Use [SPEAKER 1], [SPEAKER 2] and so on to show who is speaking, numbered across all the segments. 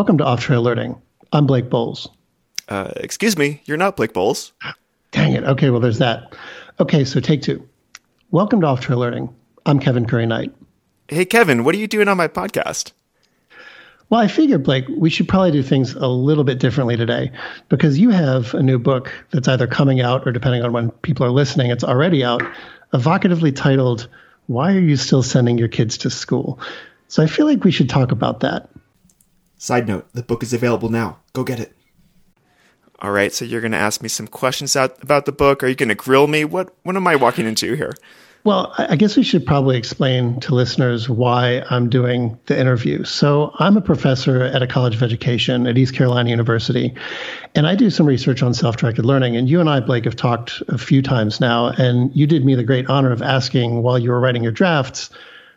[SPEAKER 1] Welcome to Off Trail Learning. I'm Blake Boles.
[SPEAKER 2] Uh, excuse me, you're not Blake Boles.
[SPEAKER 1] Dang it. Okay, well, there's that. Okay, so take two. Welcome to Off Trail Learning. I'm Kevin Currie-Knight.
[SPEAKER 2] Hey, Kevin, what are you doing on my podcast?
[SPEAKER 1] Well, I figured, Blake, we should probably do things a little bit differently today because you have a new book that's either coming out or, depending on when people are listening, it's already out, evocatively titled, Why Are You Still Sending Your Kids to School? So I feel like we should talk about that.
[SPEAKER 3] Side note the book is available now. Go get it.
[SPEAKER 2] All right, so you're going to ask me some questions out about the book. Are you going to grill me? What what am I walking into here?
[SPEAKER 1] Well, I guess we should probably explain to listeners why I'm doing the interview. So, I'm a professor at a college of education at East Carolina University, and I do some research on self directed learning. And you and I, Blake, have talked a few times now, and you did me the great honor of asking while you were writing your drafts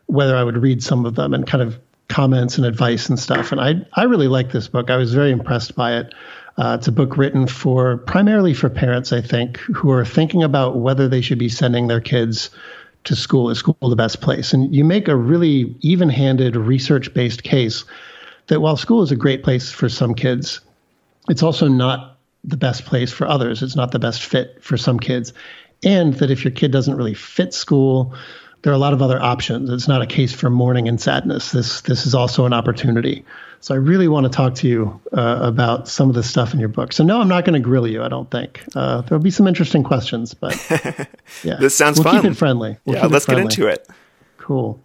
[SPEAKER 1] whether I would read some of them and kind of comments and advice and stuff. And I, I really like this book. I was very impressed by it. Uh, it's a book written for primarily for parents, I think, who are thinking about whether they should be sending their kids to school. Is school the best place? And you make a really even handed, research based case that while school is a great place for some kids, it's also not the best place for others. It's not the best fit for some kids. And that if your kid doesn't really fit school, there are a lot of other options. It's not a case for mourning and sadness. This this is also an opportunity. So I really want to talk to you uh, about some of the stuff in your book. So no, I'm not going to grill you. I don't think uh, there'll be some interesting questions, but
[SPEAKER 2] yeah, this sounds
[SPEAKER 1] we'll
[SPEAKER 2] fun.
[SPEAKER 1] Keep it friendly. We'll
[SPEAKER 2] yeah, let's
[SPEAKER 1] friendly.
[SPEAKER 2] get into it.
[SPEAKER 1] Cool.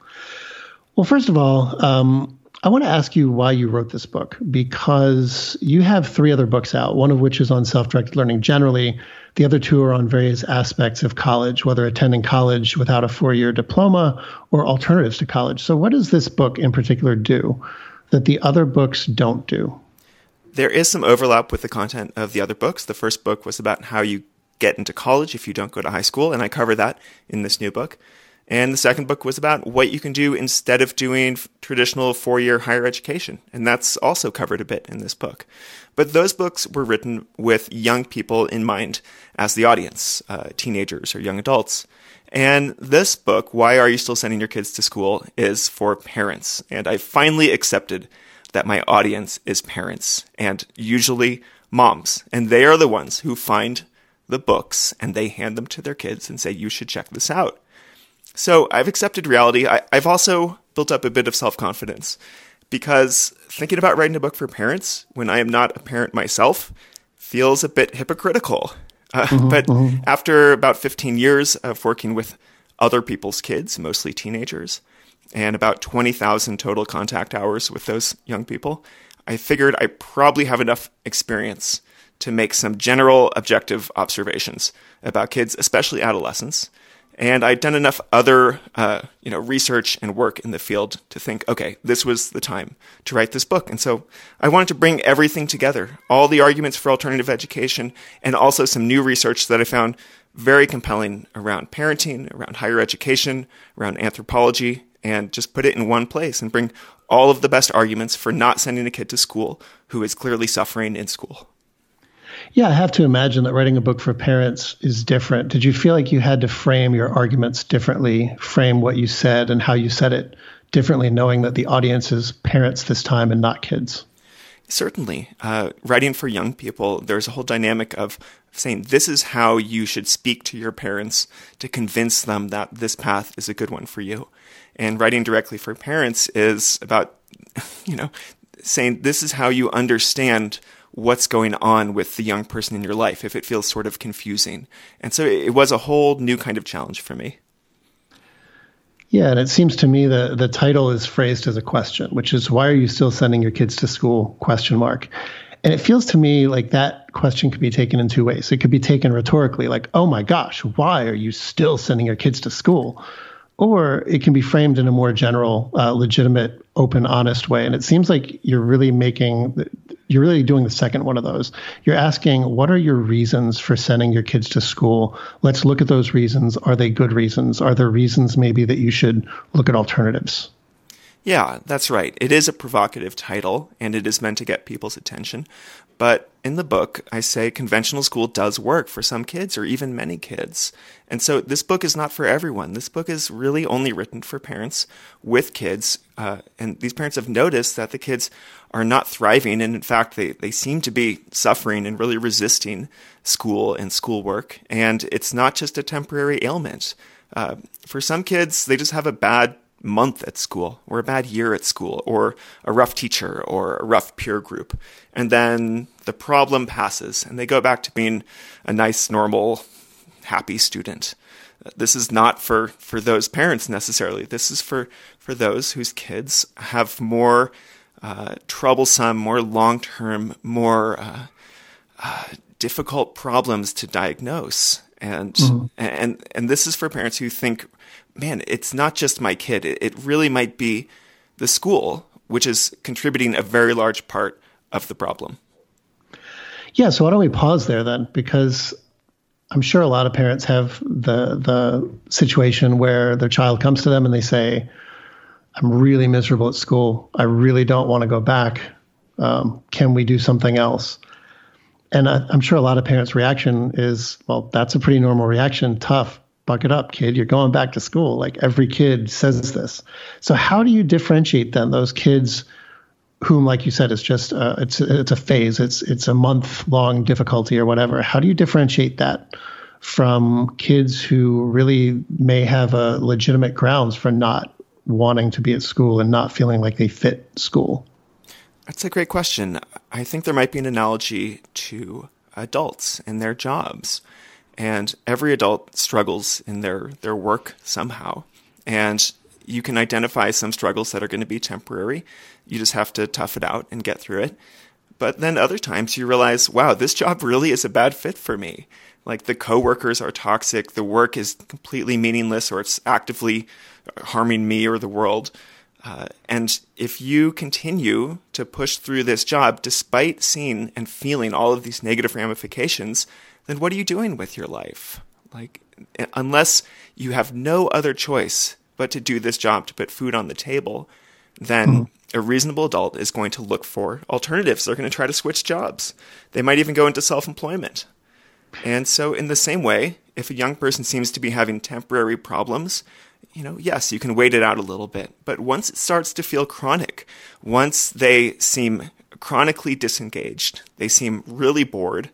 [SPEAKER 1] Well, first of all, um, I want to ask you why you wrote this book because you have three other books out. One of which is on self-directed learning generally. The other two are on various aspects of college, whether attending college without a four-year diploma or alternatives to college. So, what does this book in particular do? that the other books don't do?
[SPEAKER 2] There is some overlap with the content of the other books. The first book was about how you get into college if you don't go to high school, and I cover that in this new book. And the second book was about what you can do instead of doing traditional four year higher education. And that's also covered a bit in this book. But those books were written with young people in mind as the audience, uh, teenagers or young adults. And this book, Why Are You Still Sending Your Kids to School, is for parents. And I finally accepted that my audience is parents and usually moms. And they are the ones who find the books and they hand them to their kids and say, you should check this out. So I've accepted reality. I, have also built up a bit of self confidence because thinking about writing a book for parents when I am not a parent myself feels a bit hypocritical. Uh, mm-hmm, but mm-hmm. after about 15 years of working with other people's kids, mostly teenagers, and about 20,000 total contact hours with those young people, I figured I probably have enough experience to make some general objective observations about kids, especially adolescents, and I'd done enough other, uh, you know, research and work in the field to think, okay, this was the time to write this book. And so I wanted to bring everything together, all the arguments for alternative education, and also some new research that I found very compelling around parenting, around higher education, around anthropology, and just put it in one place and bring all of the best arguments for not sending a kid to school who is clearly suffering in school.
[SPEAKER 1] Yeah, I have to imagine that writing a book for parents is different. Did you feel like you had to frame your arguments differently, frame what you said and how you said it differently, knowing that the audience is parents this time and not kids?
[SPEAKER 2] Certainly. Uh, writing for young people, there's a whole dynamic of saying this is how you should speak to your parents to convince them that this path is a good one for you. And writing directly for parents is about, you know, saying this is how you understand what's going on with the young person in your life if it feels sort of confusing. And so it was a whole new kind of challenge for me.
[SPEAKER 1] Yeah, and it seems to me the the title is phrased as a question, which is why are you still sending your kids to school? question mark. And it feels to me like that question could be taken in two ways. It could be taken rhetorically, like, oh my gosh, why are you still sending your kids to school? Or it can be framed in a more general, uh, legitimate, open, honest way. And it seems like you're really making you're really doing the second one of those. You're asking, what are your reasons for sending your kids to school? Let's look at those reasons. Are they good reasons? Are there reasons maybe that you should look at alternatives?
[SPEAKER 2] Yeah, that's right. It is a provocative title, and it is meant to get people's attention. But in the book, I say conventional school does work for some kids or even many kids. And so this book is not for everyone. This book is really only written for parents with kids. Uh, and these parents have noticed that the kids are not thriving. And in fact, they, they seem to be suffering and really resisting school and schoolwork. And it's not just a temporary ailment. Uh, for some kids, they just have a bad month at school or a bad year at school or a rough teacher or a rough peer group. And then the problem passes and they go back to being a nice, normal, happy student. This is not for, for those parents necessarily. This is for, for those whose kids have more uh, troublesome, more long term, more uh, uh, difficult problems to diagnose. And, mm-hmm. and, and this is for parents who think man, it's not just my kid. It, it really might be the school, which is contributing a very large part of the problem.
[SPEAKER 1] Yeah, so why don't we pause there then? Because I'm sure a lot of parents have the the situation where their child comes to them and they say, "I'm really miserable at school. I really don't want to go back. Um, can we do something else?" And I, I'm sure a lot of parents' reaction is, "Well, that's a pretty normal reaction. Tough buck it up, kid. You're going back to school. Like every kid says this. So how do you differentiate then those kids whom, like you said, it's just uh, it's it's a phase. It's it's a month long difficulty or whatever. How do you differentiate that from kids who really may have a legitimate grounds for not wanting to be at school and not feeling like they fit school?
[SPEAKER 2] That's a great question. I think there might be an analogy to adults and their jobs. And every adult struggles in their, their work somehow. And you can identify some struggles that are going to be temporary. You just have to tough it out and get through it. But then other times you realize, wow, this job really is a bad fit for me. Like the coworkers are toxic, the work is completely meaningless, or it's actively harming me or the world. Uh, and if you continue to push through this job despite seeing and feeling all of these negative ramifications, then what are you doing with your life? Like, unless you have no other choice but to do this job to put food on the table, then mm-hmm. a reasonable adult is going to look for alternatives. They're going to try to switch jobs. They might even go into self employment. And so, in the same way, if a young person seems to be having temporary problems, you know, yes, you can wait it out a little bit. But once it starts to feel chronic, once they seem chronically disengaged, they seem really bored,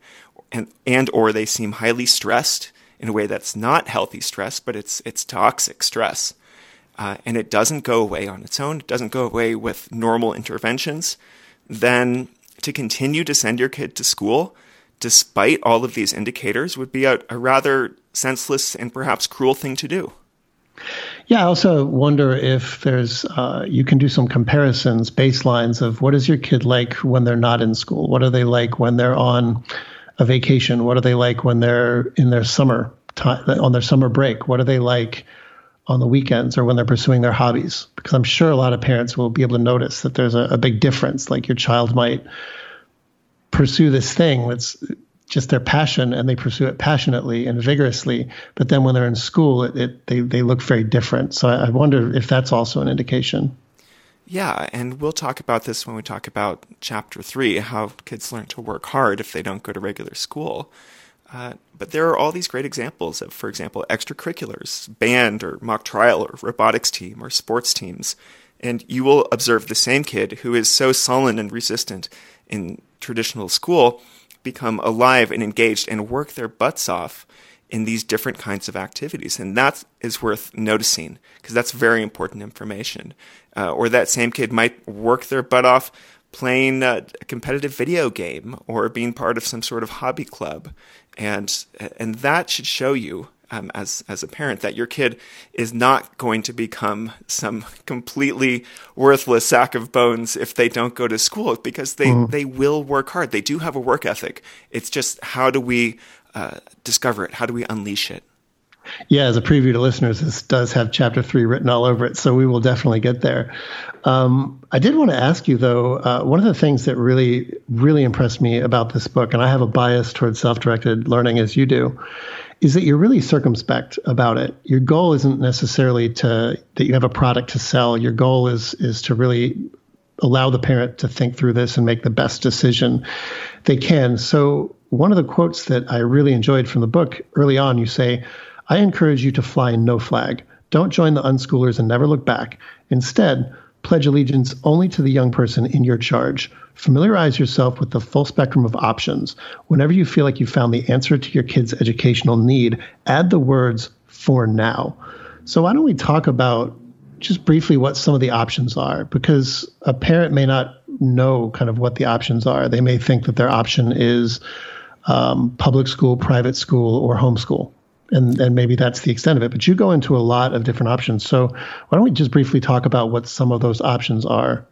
[SPEAKER 2] and and or they seem highly stressed in a way that's not healthy stress, but it's it's toxic stress, uh, and it doesn't go away on its own. It doesn't go away with normal interventions. Then to continue to send your kid to school, despite all of these indicators, would be a, a rather senseless and perhaps cruel thing to do.
[SPEAKER 1] Yeah, I also wonder if there's uh, you can do some comparisons, baselines of what is your kid like when they're not in school? What are they like when they're on a vacation? What are they like when they're in their summer time on their summer break? What are they like on the weekends or when they're pursuing their hobbies? Because I'm sure a lot of parents will be able to notice that there's a, a big difference. Like your child might pursue this thing that's just their passion and they pursue it passionately and vigorously. But then when they're in school, it, it they, they look very different. So I, I wonder if that's also an indication.
[SPEAKER 2] Yeah, and we'll talk about this when we talk about chapter three how kids learn to work hard if they don't go to regular school. Uh, but there are all these great examples of, for example, extracurriculars, band or mock trial or robotics team or sports teams. And you will observe the same kid who is so sullen and resistant in traditional school become alive and engaged and work their butts off in these different kinds of activities. And that is worth noticing because that's very important information. Uh, or that same kid might work their butt off playing a, competitive video game or being part of some sort of hobby club. And, and that should show you um, as as a parent that your kid is not going to become some completely worthless sack of bones if they don't go to school because they mm. they will work hard. They do have a work ethic. It's just how do we uh, discover it? How do we unleash it?
[SPEAKER 1] Yeah, as a preview to listeners, this does have chapter three written all over it, so we will definitely get there. Um, I did want to ask you, though, uh, one of the things that really, really impressed me about this book, and I have a bias towards self directed learning as you do, is that you're really circumspect about it. Your goal isn't necessarily to that you have a product to sell. Your goal is is to really allow the parent to think through this and make the best decision they can. So one of the quotes that I really enjoyed from the book early on, you say, I encourage you to fly no flag. Don't join the unschoolers and never look back. Instead, pledge allegiance only to the young person in your charge. Familiarize yourself with the full spectrum of options. Whenever you feel like you found the answer to your kid's educational need, add the words for now. So, why don't we talk about just briefly what some of the options are? Because a parent may not know kind of what the options are. They may think that their option is um, public school, private school, or homeschool and and maybe that's the extent of it. But you go into a lot of different options. So why don't we just briefly talk about what some of those options are?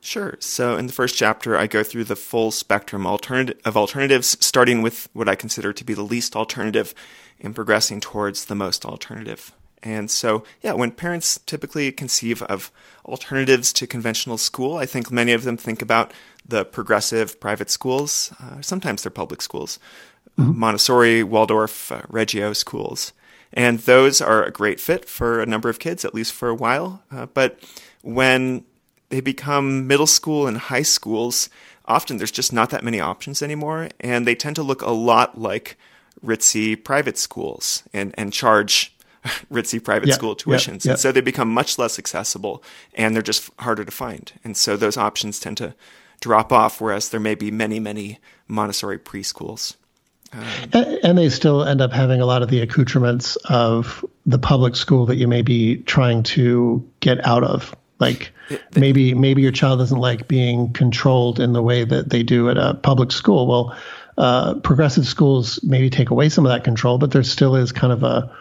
[SPEAKER 2] Sure. So in the first chapter, I go through the full spectrum of alternatives, starting with what I consider to be the least alternative, and progressing towards the most alternative. And so, yeah, when parents typically conceive of alternatives to conventional school, I think many of them think about the progressive private schools. Uh, sometimes they're public schools mm-hmm. Montessori, Waldorf, uh, Reggio schools. And those are a great fit for a number of kids, at least for a while. Uh, but when they become middle school and high schools, often there's just not that many options anymore. And they tend to look a lot like ritzy private schools and, and charge ritzy private yeah, school tuitions. Yeah, yeah. And so they become much less accessible and they're just harder to find. And so those options tend to drop off, whereas there may be many, many Montessori preschools.
[SPEAKER 1] Um, and, and, they still end up having a lot of the accoutrements of the public school that you may be trying to get out of. Like maybe maybe your child doesn't like being controlled in the way that they do at a public school. Well, uh, progressive schools maybe take away some of that control, but there still is kind of a,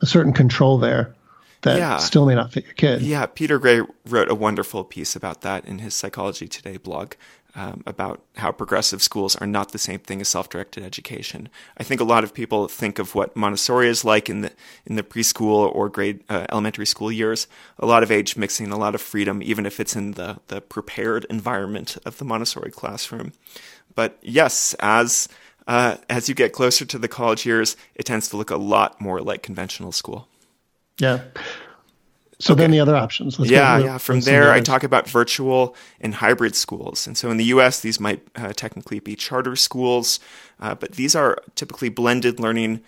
[SPEAKER 1] a certain control there that yeah. still may not fit your kid.
[SPEAKER 2] Yeah, Peter Gray wrote a wonderful piece about that in his Psychology Today blog um, about how progressive schools are not the same thing as self-directed education. I think a lot of people think of what Montessori is like in the in the preschool or grade uh, elementary school years. A lot of age mixing, a lot of freedom, even if it's in the the prepared environment of the Montessori classroom. But yes, as uh, as you get closer to the college years, it tends to look a lot more like conventional school.
[SPEAKER 1] Yeah. So okay. then the other options.
[SPEAKER 2] Let's yeah, yeah. From there, I talk about virtual and hybrid schools. And so in the U.S., these might uh, technically be charter schools, uh, but these are typically blended learning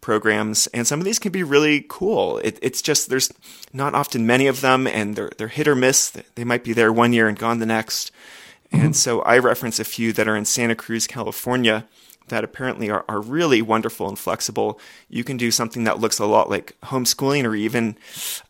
[SPEAKER 2] programs, and some of these can be really cool. It, it's just there's not often many of them, and they're they're hit or miss. They might be there one year and gone the next. Mm-hmm. And so I reference a few that are in Santa Cruz, California, that apparently are, are really wonderful and flexible. You can do something that looks a lot like homeschooling or even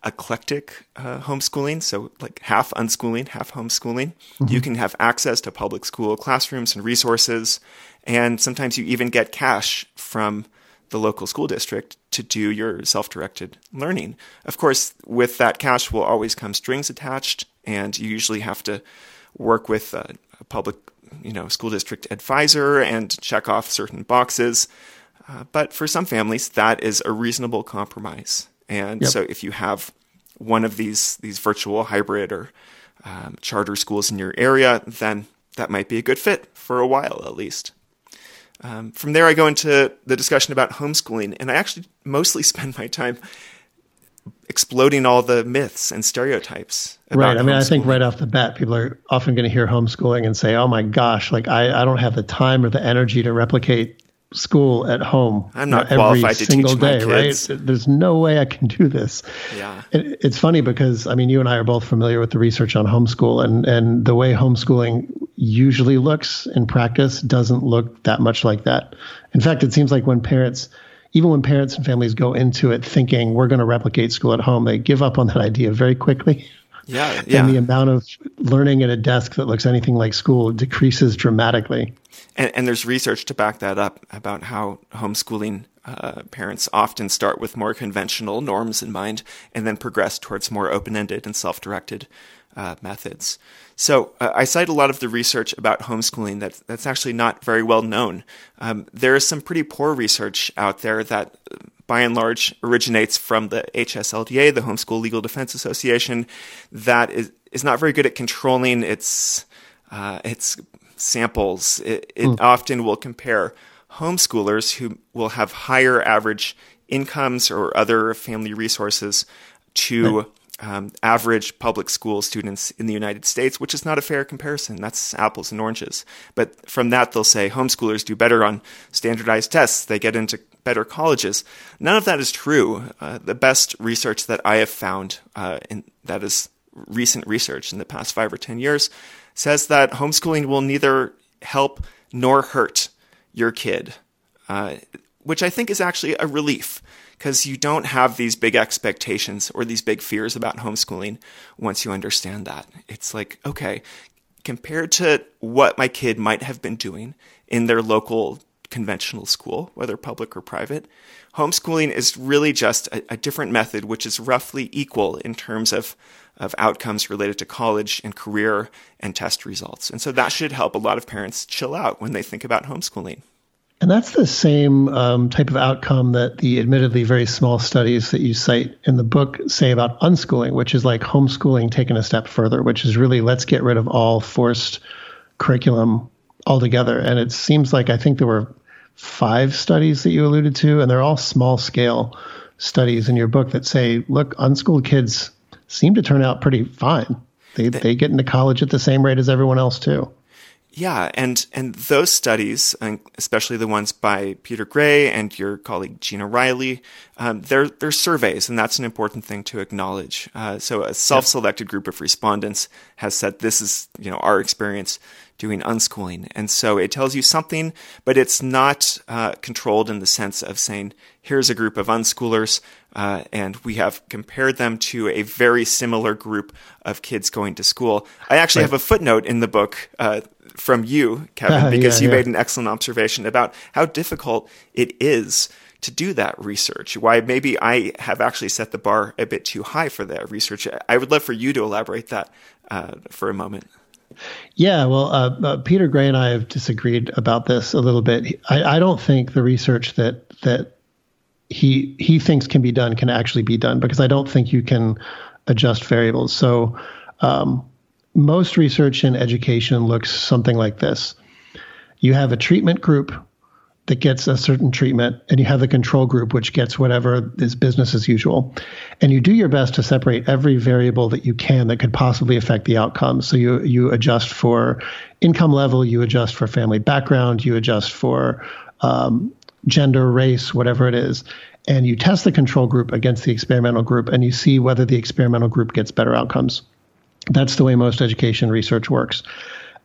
[SPEAKER 2] eclectic uh, homeschooling, so like half unschooling, half homeschooling. Mm-hmm. You can have access to public school classrooms and resources, and sometimes you even get cash from the local school district to do your self directed learning. Of course, with that cash will always come strings attached, and you usually have to work with a, a public you know, school district advisor and check off certain boxes. Uh, but for some families, that is a reasonable compromise. And yep. so if you have one of these these virtual hybrid or um, charter schools in your area, then that might be a good fit for a while at least. Um, from there, I go into the discussion about homeschooling, and I actually mostly spend my time exploding all the myths and stereotypes.
[SPEAKER 1] right. I mean, I think right off the bat, people are often going to hear homeschooling and say, "Oh my gosh, like I, I don't have the time or the energy to replicate school at home.
[SPEAKER 2] I'm not know, every single day,
[SPEAKER 1] right? There's no way I can do this.
[SPEAKER 2] Yeah.
[SPEAKER 1] It, it's funny because I mean, you and I are both familiar with the research on homeschool, and and the way homeschooling usually looks in practice doesn't look that much like that. In fact, it seems like when parents even when parents and families go into it thinking we're going to replicate school at home, they give up on that idea very quickly.
[SPEAKER 2] Yeah, yeah.
[SPEAKER 1] And the amount of learning at a desk that looks anything like school decreases dramatically.
[SPEAKER 2] And, and there's research to back that up about how homeschooling uh, parents often start with more conventional norms in mind and then progress towards more open ended and self directed uh, methods. So uh, I cite a lot of the research about homeschooling that that's actually not very well known. Um, there is some pretty poor research out there that, by and large, originates from the HSLDA, the Homeschool Legal Defense Association, that is is not very good at controlling its uh, its samples. It, it mm. often will compare homeschoolers who will have higher average incomes or other family resources to um, average public school students in the United States, which is not a fair comparison. That's apples and oranges. But from that, they'll say homeschoolers do better on standardized tests. They get into better colleges. None of that is true. Uh, the best research that I have found, uh, in, that is recent research in the past five or 10 years, says that homeschooling will neither help nor hurt your kid, uh, which I think is actually a relief because you don't have these big expectations or these big fears about homeschooling once you understand that. It's like, okay, compared to what my kid might have been doing in their local conventional school, whether public or private, homeschooling is really just a, a different method, which is roughly equal in terms of of outcomes related to college and career and test results. And so that should help a lot of parents chill out when they think about homeschooling.
[SPEAKER 1] And that's the same um, type of outcome that the admittedly very small studies that you cite in the book say about unschooling, which is like homeschooling taken a step further, which is really let's get rid of all forced curriculum altogether. And it seems like I think there were five studies that you alluded to, and they're all small scale studies in your book that say, look, unschooled kids seem to turn out pretty fine. They, they get into college at the same rate as everyone else, too.
[SPEAKER 2] Yeah, and and those studies, especially the ones by Peter Gray and your colleague Gina Riley, um, they're they're surveys, and that's an important thing to acknowledge. Uh, so a self-selected group of respondents has said this is you know our experience doing unschooling, and so it tells you something, but it's not uh, controlled in the sense of saying here's a group of unschoolers, uh, and we have compared them to a very similar group of kids going to school. I actually right. have a footnote in the book uh, from you, Kevin, because yeah, you yeah. made an excellent observation about how difficult it is to do that research. Why maybe I have actually set the bar a bit too high for that research. I would love for you to elaborate that uh, for a moment.
[SPEAKER 1] Yeah, well, uh, uh, Peter Gray and I have disagreed about this a little bit. I, I don't think the research that that he he thinks can be done can actually be done because I don't think you can adjust variables. So um, most research in education looks something like this. You have a treatment group that gets a certain treatment, and you have the control group, which gets whatever is business as usual. And you do your best to separate every variable that you can that could possibly affect the outcome. So you you adjust for income level, you adjust for family background, you adjust for um, gender, race, whatever it is, and you test the control group against the experimental group, and you see whether the experimental group gets better outcomes. That's the way most education research works.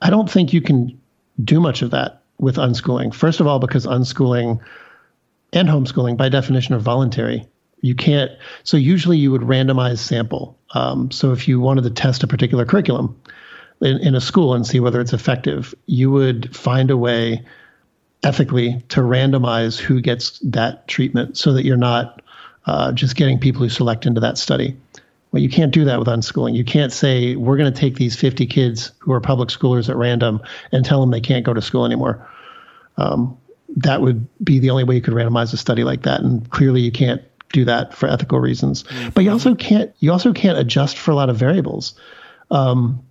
[SPEAKER 1] I don't think you can do much of that with unschooling. First of all, because unschooling and homeschooling, by definition, are voluntary. You can't. So usually, you would randomize sample. Um, so if you wanted to test a particular curriculum in, in a school and see whether it's effective, you would find a way ethically to randomize who gets that treatment, so that you're not uh, just getting people who select into that study. Well, you can't do that with unschooling. You can't say we're going to take these 50 kids who are public schoolers at random and tell them they can't go to school anymore. Um, that would be the only way you could randomize a study like that, and clearly you can't do that for ethical reasons. Mm-hmm. But you also can't you also can't adjust for a lot of variables. Um,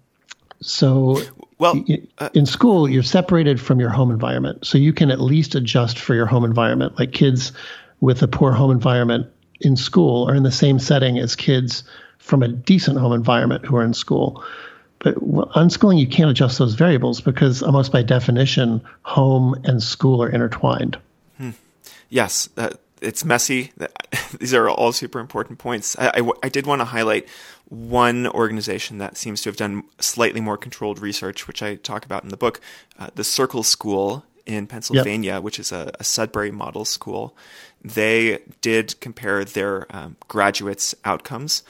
[SPEAKER 1] so well, uh, in school, you're separated from your home environment, so you can at least adjust for your home environment. Like kids with a poor home environment in school are in the same setting as kids from a decent home environment who are in school. But unschooling, you can't adjust those variables because almost by definition, home and school are intertwined.
[SPEAKER 2] Hmm. Yes, uh, it's messy. These are all super important points. I, I, I did want to highlight one organization that seems to have done slightly more controlled research, which I talk about in the book, uh, the Circle School in Pennsylvania, yep. which is a, a, Sudbury model school. They did compare their um, graduates' outcomes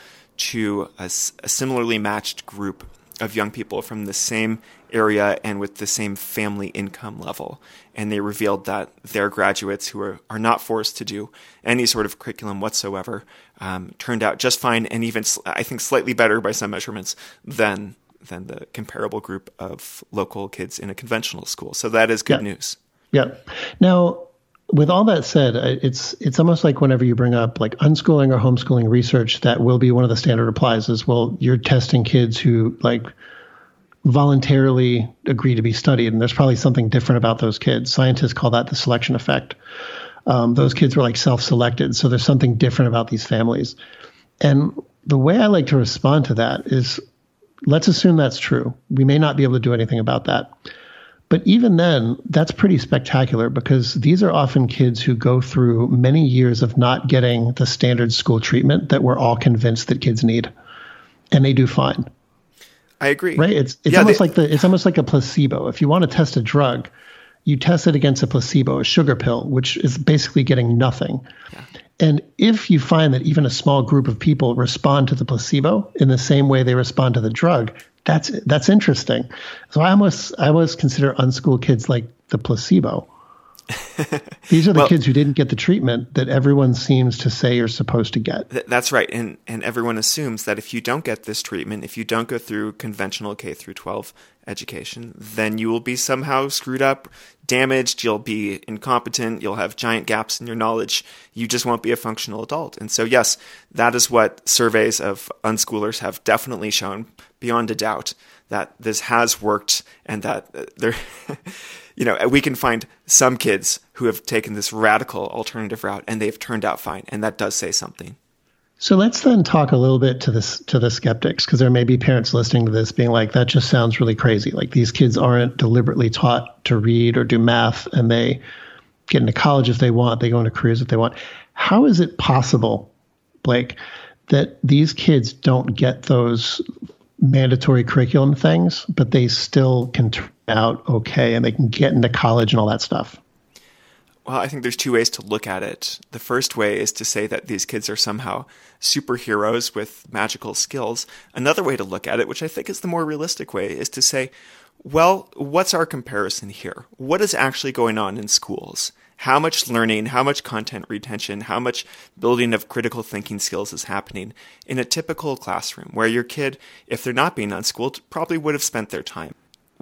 [SPEAKER 2] to a, a similarly matched group of young people from the same area and with the same family income level. And they revealed that their graduates who are, are not forced to do any sort of curriculum whatsoever um, turned out just fine and even, I think, slightly better by some measurements than, than the comparable group of local kids in a conventional school. So that is good
[SPEAKER 1] yeah.
[SPEAKER 2] news.
[SPEAKER 1] Yeah. Now, with all that said, it's it's almost like whenever you bring up like unschooling or homeschooling research, that will be one of the standard replies is, well, you're testing kids who like voluntarily agree to be studied. And there's probably something different about those kids. Scientists call that the selection effect. Um, those kids were like self selected. So there's something different about these families. And the way I like to respond to that is let's assume that's true. We may not be able to do anything about that. But even then, that's pretty spectacular because these are often kids who go through many years of not getting the standard school treatment that we're all convinced that kids need. And they do fine.
[SPEAKER 2] I agree.
[SPEAKER 1] Right? It's it's
[SPEAKER 2] Yeah,
[SPEAKER 1] almost
[SPEAKER 2] they-
[SPEAKER 1] like the it's almost like a placebo. If you want to test a drug, you test it against a placebo, a sugar pill, which is basically getting nothing. And if you find that even a small group of people respond to the placebo in the same way they respond to the drug, that's that's interesting. So I almost I almost consider unschooled kids like the placebo. These are the
[SPEAKER 2] Well-
[SPEAKER 1] kids who didn't get the treatment that everyone seems to say you're supposed to get.
[SPEAKER 2] Th- that's right, and and everyone assumes that if you don't get this treatment, if you don't go through conventional K through 12 education, then you will be somehow screwed up, damaged. You'll be incompetent. You'll have giant gaps in your knowledge. You just won't be a functional adult. And so, yes, that is what surveys of unschoolers have definitely shown beyond a doubt that this has worked, and that uh, there. You know, we can find some kids who have taken this radical alternative route and they've turned out fine, and that does say something.
[SPEAKER 1] So let's then talk a little bit to this to the skeptics because there may be parents listening to this being like that just sounds really crazy. Like these kids aren't deliberately taught to read or do math and they get into college if they want, they go into careers if they want. How is it possible, Blake, that these kids don't get those mandatory curriculum things, but they still can turn out okay and they can get into college and all that stuff?
[SPEAKER 2] Well, I think there's two ways to look at it. The first way is to say that these kids are somehow superheroes with magical skills. Another way to look at it, which I think is the more realistic way, is to say, well, what's our comparison here? What is actually going on in schools? How much learning, how much content retention, how much building of critical thinking skills is happening in a typical classroom where your kid, if they're not being unschooled, probably would have spent their time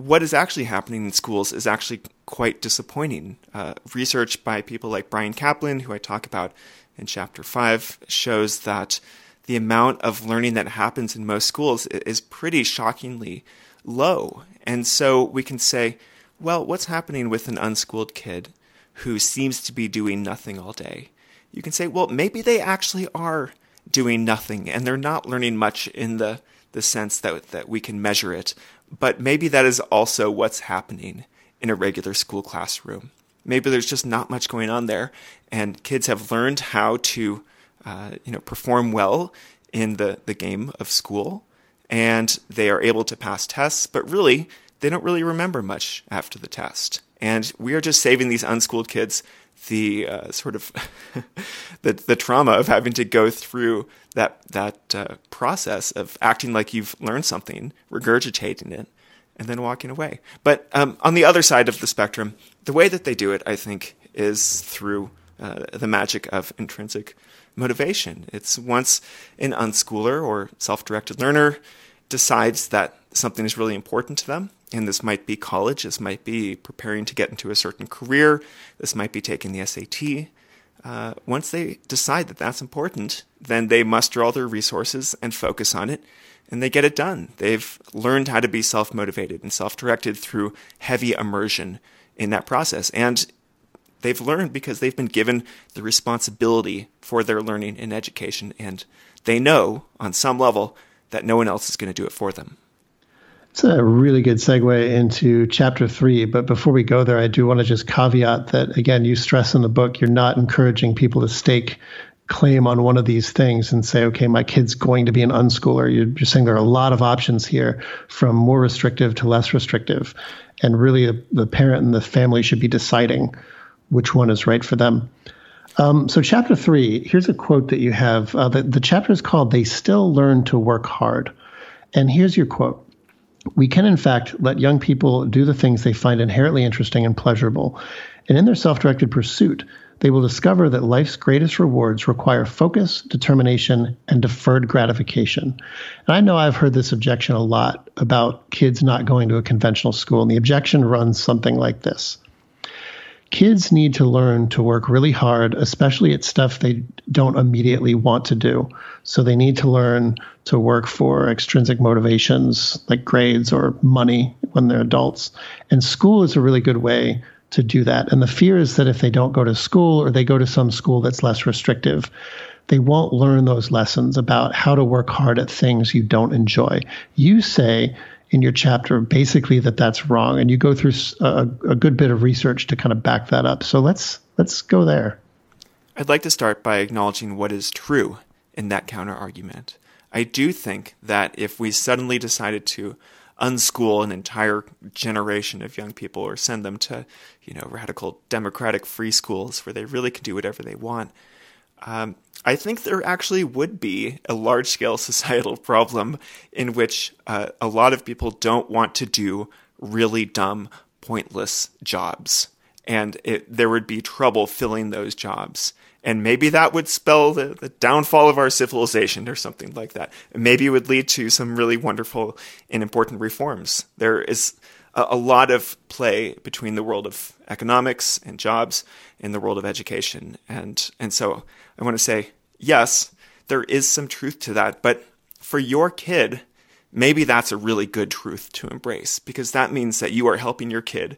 [SPEAKER 2] what is actually happening in schools is actually quite disappointing. Uh, research by people like Bryan Caplan, who I talk about in chapter five, shows that the amount of learning that happens in most schools is pretty shockingly low. And so we can say, well, what's happening with an unschooled kid who seems to be doing nothing all day? You can say, well, maybe they actually are doing nothing and they're not learning much in the, the sense that, that we can measure it. But maybe that is also what's happening in a regular school classroom. Maybe there's just not much going on there, and kids have learned how to, uh, you know, perform well in the, the game of school, and they are able to pass tests. But really, they don't really remember much after the test. And we are just saving these unschooled kids the uh, sort of the the trauma of having to go through that that uh, process of acting like you've learned something, regurgitating it, and then walking away. But um, on the other side of the spectrum, the way that they do it, I think, is through uh, the magic of intrinsic motivation. It's once an unschooler or self-directed learner decides that something is really important to them, and this might be college, this might be preparing to get into a certain career, this might be taking the SAT. Uh, once they decide that that's important, then they muster all their resources and focus on it, and they get it done. They've learned how to be self motivated and self directed through heavy immersion in that process. And they've learned because they've been given the responsibility for their learning and education, and they know on some level that no one else is going to do it for them.
[SPEAKER 1] It's a really good segue into chapter three. But before we go there, I do want to just caveat that, again, you stress in the book, you're not encouraging people to stake claim on one of these things and say, okay, my kid's going to be an unschooler. You're just saying there are a lot of options here from more restrictive to less restrictive. And really, the, parent and the family should be deciding which one is right for them. Um, so, chapter three, here's a quote that you have. Uh, the, the chapter is called They Still Learn to Work Hard. And here's your quote we can, in fact, let young people do the things they find inherently interesting and pleasurable. And in their self directed pursuit, they will discover that life's greatest rewards require focus, determination, and deferred gratification. And I know I've heard this objection a lot about kids not going to a conventional school. And the objection runs something like this kids need to learn to work really hard, especially at stuff they don't immediately want to do. So they need to learn to work for extrinsic motivations like grades or money when they're adults. And school is a really good way to do that. And the fear is that if they don't go to school or they go to some school that's less restrictive, they won't learn those lessons about how to work hard at things you don't enjoy. You say in your chapter basically that that's wrong, and you go through a, a good bit of research to kind of back that up. So let's let's go there.
[SPEAKER 2] I'd like to start by acknowledging what is true in that counter argument. I do think that if we suddenly decided to unschool an entire generation of young people or send them to, you know, radical democratic free schools where they really can do whatever they want, um, I think there actually would be a large scale societal problem in which uh, a lot of people don't want to do really dumb, pointless jobs. And it, there would be trouble filling those jobs. And maybe that would spell the, the downfall of our civilization or something like that. Maybe it would lead to some really wonderful and important reforms. There is a, a lot of play between the world of economics and jobs and the world of education. And, and so I want to say, yes, there is some truth to that, but for your kid, maybe that's a really good truth to embrace because that means that you are helping your kid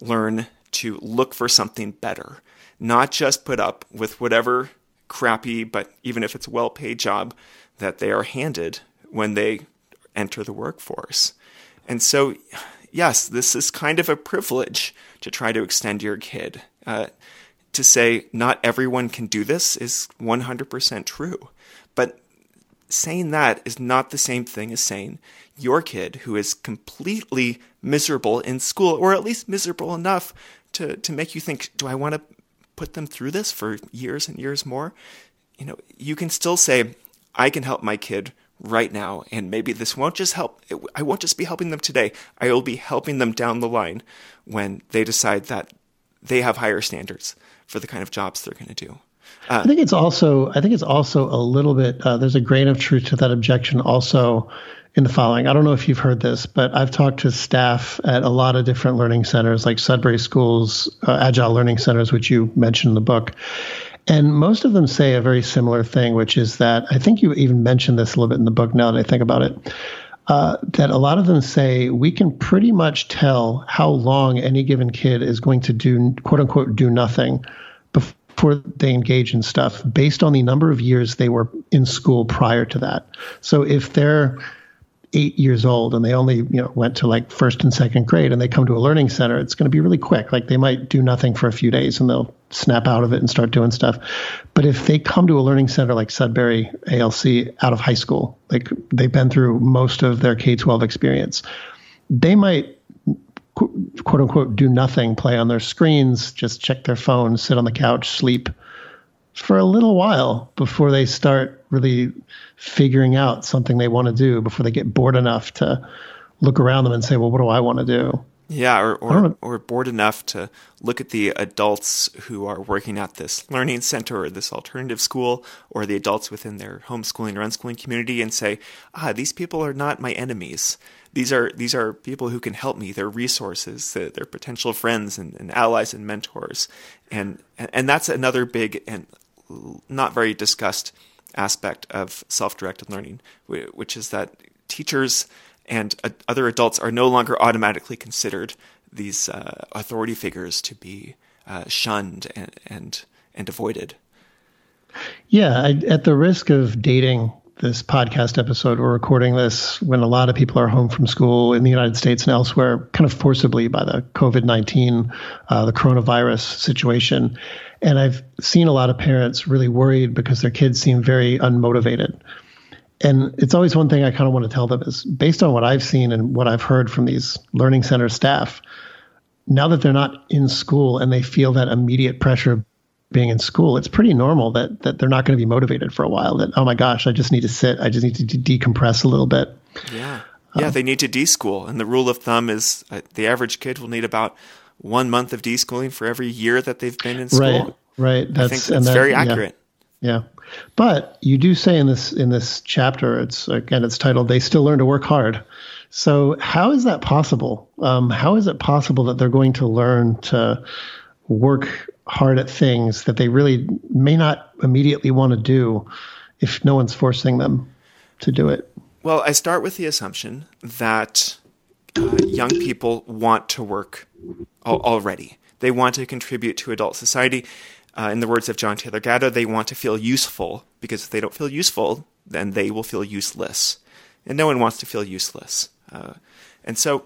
[SPEAKER 2] learn to look for something better, not just put up with whatever crappy, but even if it's a well paid job that they are handed when they enter the workforce. And so, yes, this is kind of a privilege to try to extend your kid. Uh, to say not everyone can do this is 100% true. But saying that is not the same thing as saying your kid who is completely miserable in school, or at least miserable enough to, to make you think, do I want to put them through this for years and years more? You know, you can still say, I can help my kid right now, and maybe this won't just help. I won't just be helping them today. I will be helping them down the line when they decide that they have higher standards for the kind of jobs they're going to do.
[SPEAKER 1] Uh, I think it's also I think it's also a little bit uh, there's a grain of truth to that objection also in the following. I don't know if you've heard this, but I've talked to staff at a lot of different learning centers like Sudbury Schools, uh, Agile Learning Centers, which you mentioned in the book. And most of them say a very similar thing, which is that I think you even mentioned this a little bit in the book now that I think about it. Uh, that a lot of them say we can pretty much tell how long any given kid is going to do quote unquote do nothing before they engage in stuff based on the number of years they were in school prior to that. So if they're eight years old and they only you know went to like first and second grade and they come to a learning center it's going to be really quick. Like they might do nothing for a few days and they'll snap out of it and start doing stuff. But if they come to a learning center like sudbury alc out of high school like they've been through most of their k-12 experience they might quote unquote do nothing play on their screens just check their phone sit on the couch sleep for a little while before they start really figuring out something they want to do before they get bored enough to look around them and say, well, what do I want to do?
[SPEAKER 2] Yeah, or, or, or bored enough to look at the adults who are working at this learning center or this alternative school, or the adults within their homeschooling or unschooling community, and say, ah, these people are not my enemies. These are these are people who can help me. They're resources. They're, they're potential friends and, and, allies and mentors, and and that's another big and not very discussed aspect of self-directed learning, which is that teachers and other adults are no longer automatically considered these uh, authority figures to be uh, shunned and, and and avoided.
[SPEAKER 1] Yeah, I, at the risk of dating this podcast episode, we're recording this when a lot of people are home from school in the United States and elsewhere, kind of forcibly by the COVID 19, uh, the coronavirus situation. And I've seen a lot of parents really worried because their kids seem very unmotivated. And it's always one thing I kind of want to tell them is based on what I've seen and what I've heard from these learning center staff, now that they're not in school and they feel that immediate pressure of being in school, it's pretty normal that that they're not going to be motivated for a while. That oh my gosh, I just need to sit, I just need to de- decompress a little bit.
[SPEAKER 2] Yeah, yeah, um, they need to deschool, and the rule of thumb is uh, the average kid will need about one month of deschooling for every year that they've been in school.
[SPEAKER 1] Right, right.
[SPEAKER 2] That's, I think that's that, very accurate.
[SPEAKER 1] Yeah. yeah. But you do say in this in this chapter, it's again, it's titled "They Still Learn to Work Hard." So how is that possible? Um, how is it possible that they're going to learn to work hard at things that they really may not immediately want to do if no one's forcing them to do it?
[SPEAKER 2] Well, I start with the assumption that uh, young people want to work al- already. They want to contribute to adult society. Uh, in the words of John Taylor Gatto, they want to feel useful because if they don't feel useful, then they will feel useless. And no one wants to feel useless. Uh, and so,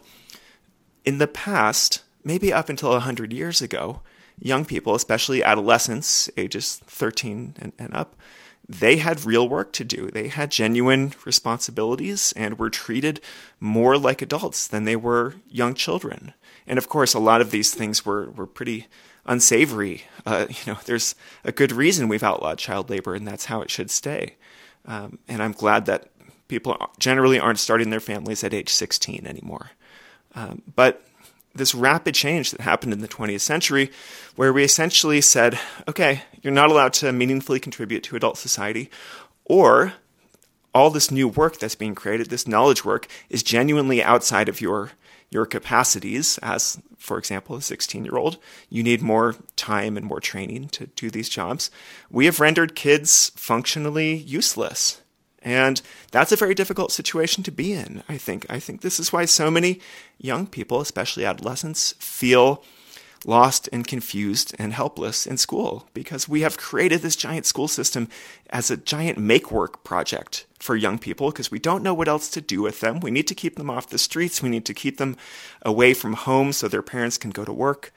[SPEAKER 2] in the past, maybe up until 100 years ago, young people, especially adolescents, ages 13 and, and up, they had real work to do. They had genuine responsibilities and were treated more like adults than they were young children. And of course, a lot of these things were, were pretty unsavory. Uh, you know, there's a good reason we've outlawed child labor, and that's how it should stay. Um, and I'm glad that people generally aren't starting their families at age 16 anymore. Um, but this rapid change that happened in the 20th century, where we essentially said, okay, you're not allowed to meaningfully contribute to adult society, or all this new work that's being created, this knowledge work, is genuinely outside of your your capacities. As for example a 16 year old you need more time and more training to do these jobs. We have rendered kids functionally useless and that's a very difficult situation to be in, I think. I think this is why so many young people, especially adolescents, feel lost and confused and helpless in school because we have created this giant school system as a giant make work project for young people because we don't know what else to do with them. We need to keep them off the streets, we need to keep them away from home so their parents can go to work.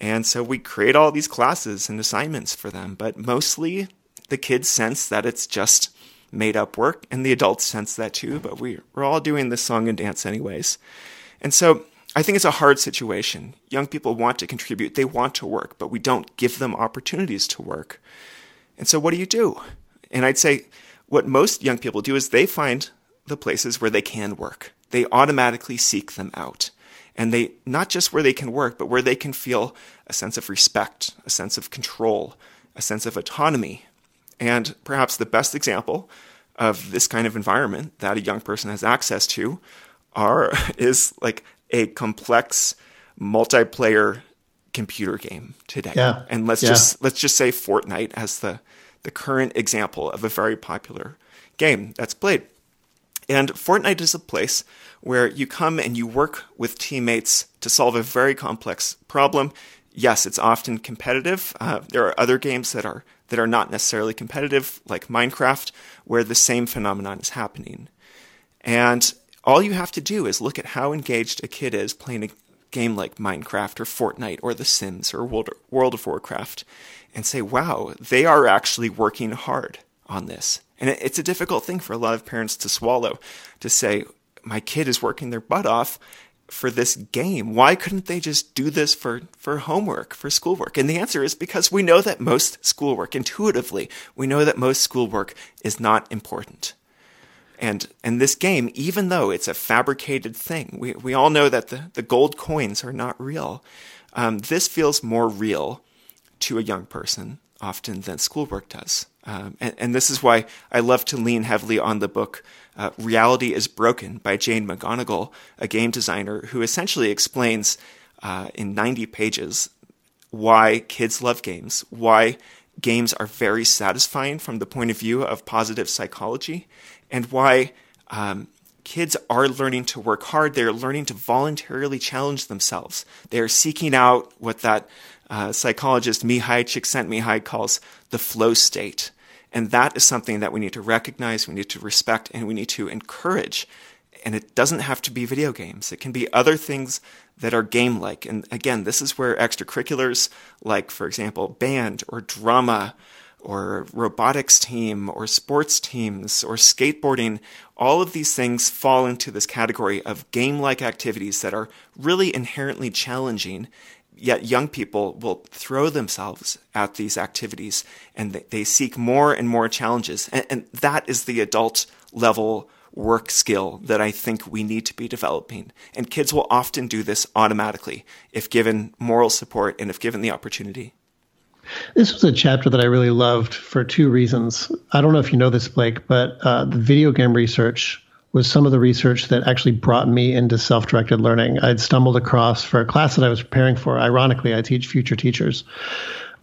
[SPEAKER 2] And so we create all these classes and assignments for them, but mostly the kids sense that it's just made up work, and the adults sense that too, but we, we're all doing this song and dance anyways. And so I think it's a hard situation. Young people want to contribute, they want to work, but we don't give them opportunities to work. And so what do you do? And I'd say what most young people do is they find the places where they can work. They automatically seek them out. And they, not just where they can work, but where they can feel a sense of respect, a sense of control, a sense of autonomy, and perhaps the best example of this kind of environment that a young person has access to are is like a complex multiplayer computer game today.
[SPEAKER 1] Yeah.
[SPEAKER 2] And let's
[SPEAKER 1] yeah.
[SPEAKER 2] just let's just say Fortnite as the the current example of a very popular game that's played. And Fortnite is a place where you come and you work with teammates to solve a very complex problem. Yes, it's often competitive. Uh, there are other games that are that are not necessarily competitive, like Minecraft, where the same phenomenon is happening. And all you have to do is look at how engaged a kid is playing a game like Minecraft or Fortnite or The Sims or World of Warcraft and say, wow, they are actually working hard on this. And it's a difficult thing for a lot of parents to swallow to say, my kid is working their butt off for this game? Why couldn't they just do this for, for homework, for schoolwork? And the answer is because we know that most schoolwork, intuitively, we know that most schoolwork is not important. And, and this game, even though it's a fabricated thing, we, we all know that the, the gold coins are not real. Um, this feels more real to a young person often than schoolwork does. Um, and, and, this is why I love to lean heavily on the book uh, Reality is Broken by Jane McGonigal, a game designer who essentially explains uh, in 90 pages why kids love games, why games are very satisfying from the point of view of positive psychology, and why um, kids are learning to work hard. They're learning to voluntarily challenge themselves. They are seeking out what that uh, psychologist Mihaly Csikszentmihalyi calls the flow state. And that is something that we need to recognize, we need to respect, and we need to encourage. And it doesn't have to be video games. It can be other things that are game like. And again, this is where extracurriculars like, for example, band or drama or robotics team or sports teams or skateboarding, all of these things fall into this category of game like activities that are really inherently challenging yet young people will throw themselves at these activities and they, seek more and more challenges. And, and, that is the adult level work skill that I think we need to be developing. And kids will often do this automatically if given moral support and if given the opportunity.
[SPEAKER 1] This was a chapter that I really loved for two reasons. I don't know if you know this, Blake, but uh, the video game research was some of the research that actually brought me into self directed learning. I'd stumbled across for a class that I was preparing for. Ironically, I teach future teachers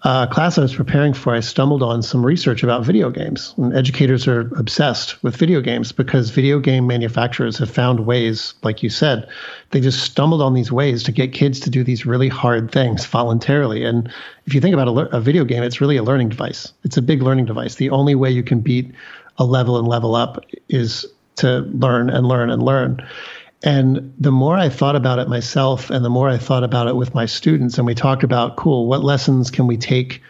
[SPEAKER 1] uh, class I was preparing for, I stumbled on some research about video games. And educators are obsessed with video games because video game manufacturers have found ways, like you said, they just stumbled on these ways to get kids to do these really hard things voluntarily. And if you think about a, a video game, it's really a learning device. It's a big learning device. The only way you can beat a level and level up is to learn and learn and learn. And the more I thought about it myself and the more I thought about it with my students, and we talked about, cool, what lessons can we take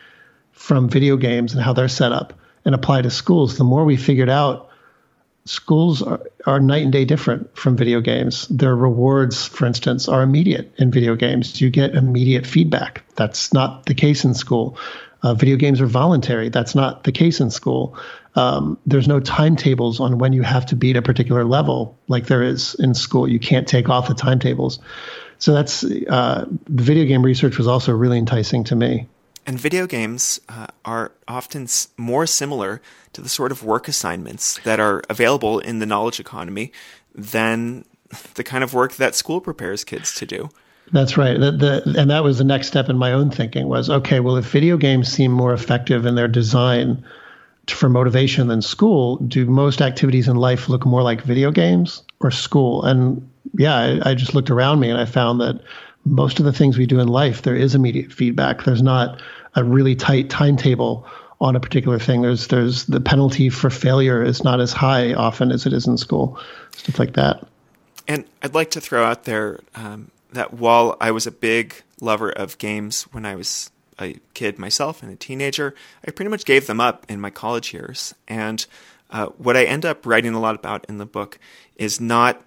[SPEAKER 1] from video games and how they're set up and apply to schools, the more we figured out schools are, are night and day different from video games. Their rewards, for instance, are immediate in video games. You get immediate feedback. That's not the case in school. Uh, video games are voluntary. That's not the case in school um, there's no timetables on when you have to beat a particular level like there is in school. You can't take off the timetables. So that's uh, video game research was also really enticing to me.
[SPEAKER 2] And video games uh, are often more similar to the sort of work assignments that are available in the knowledge economy than the kind of work that school prepares kids to do.
[SPEAKER 1] That's right. The, the, and that was the next step in my own thinking was okay, well, if video games seem more effective in their design for motivation than school, do most activities in life look more like video games or school? And yeah, I, I, just looked around me and I found that most of the things we do in life, there is immediate feedback. There's not a really tight timetable on a particular thing. There's there's the penalty for failure is not as high often as it is in school, stuff like that.
[SPEAKER 2] And I'd like to throw out there um, that while I was a big lover of games when I was a kid myself and a teenager, I pretty much gave them up in my college years. And uh, what I end up writing a lot about in the book is not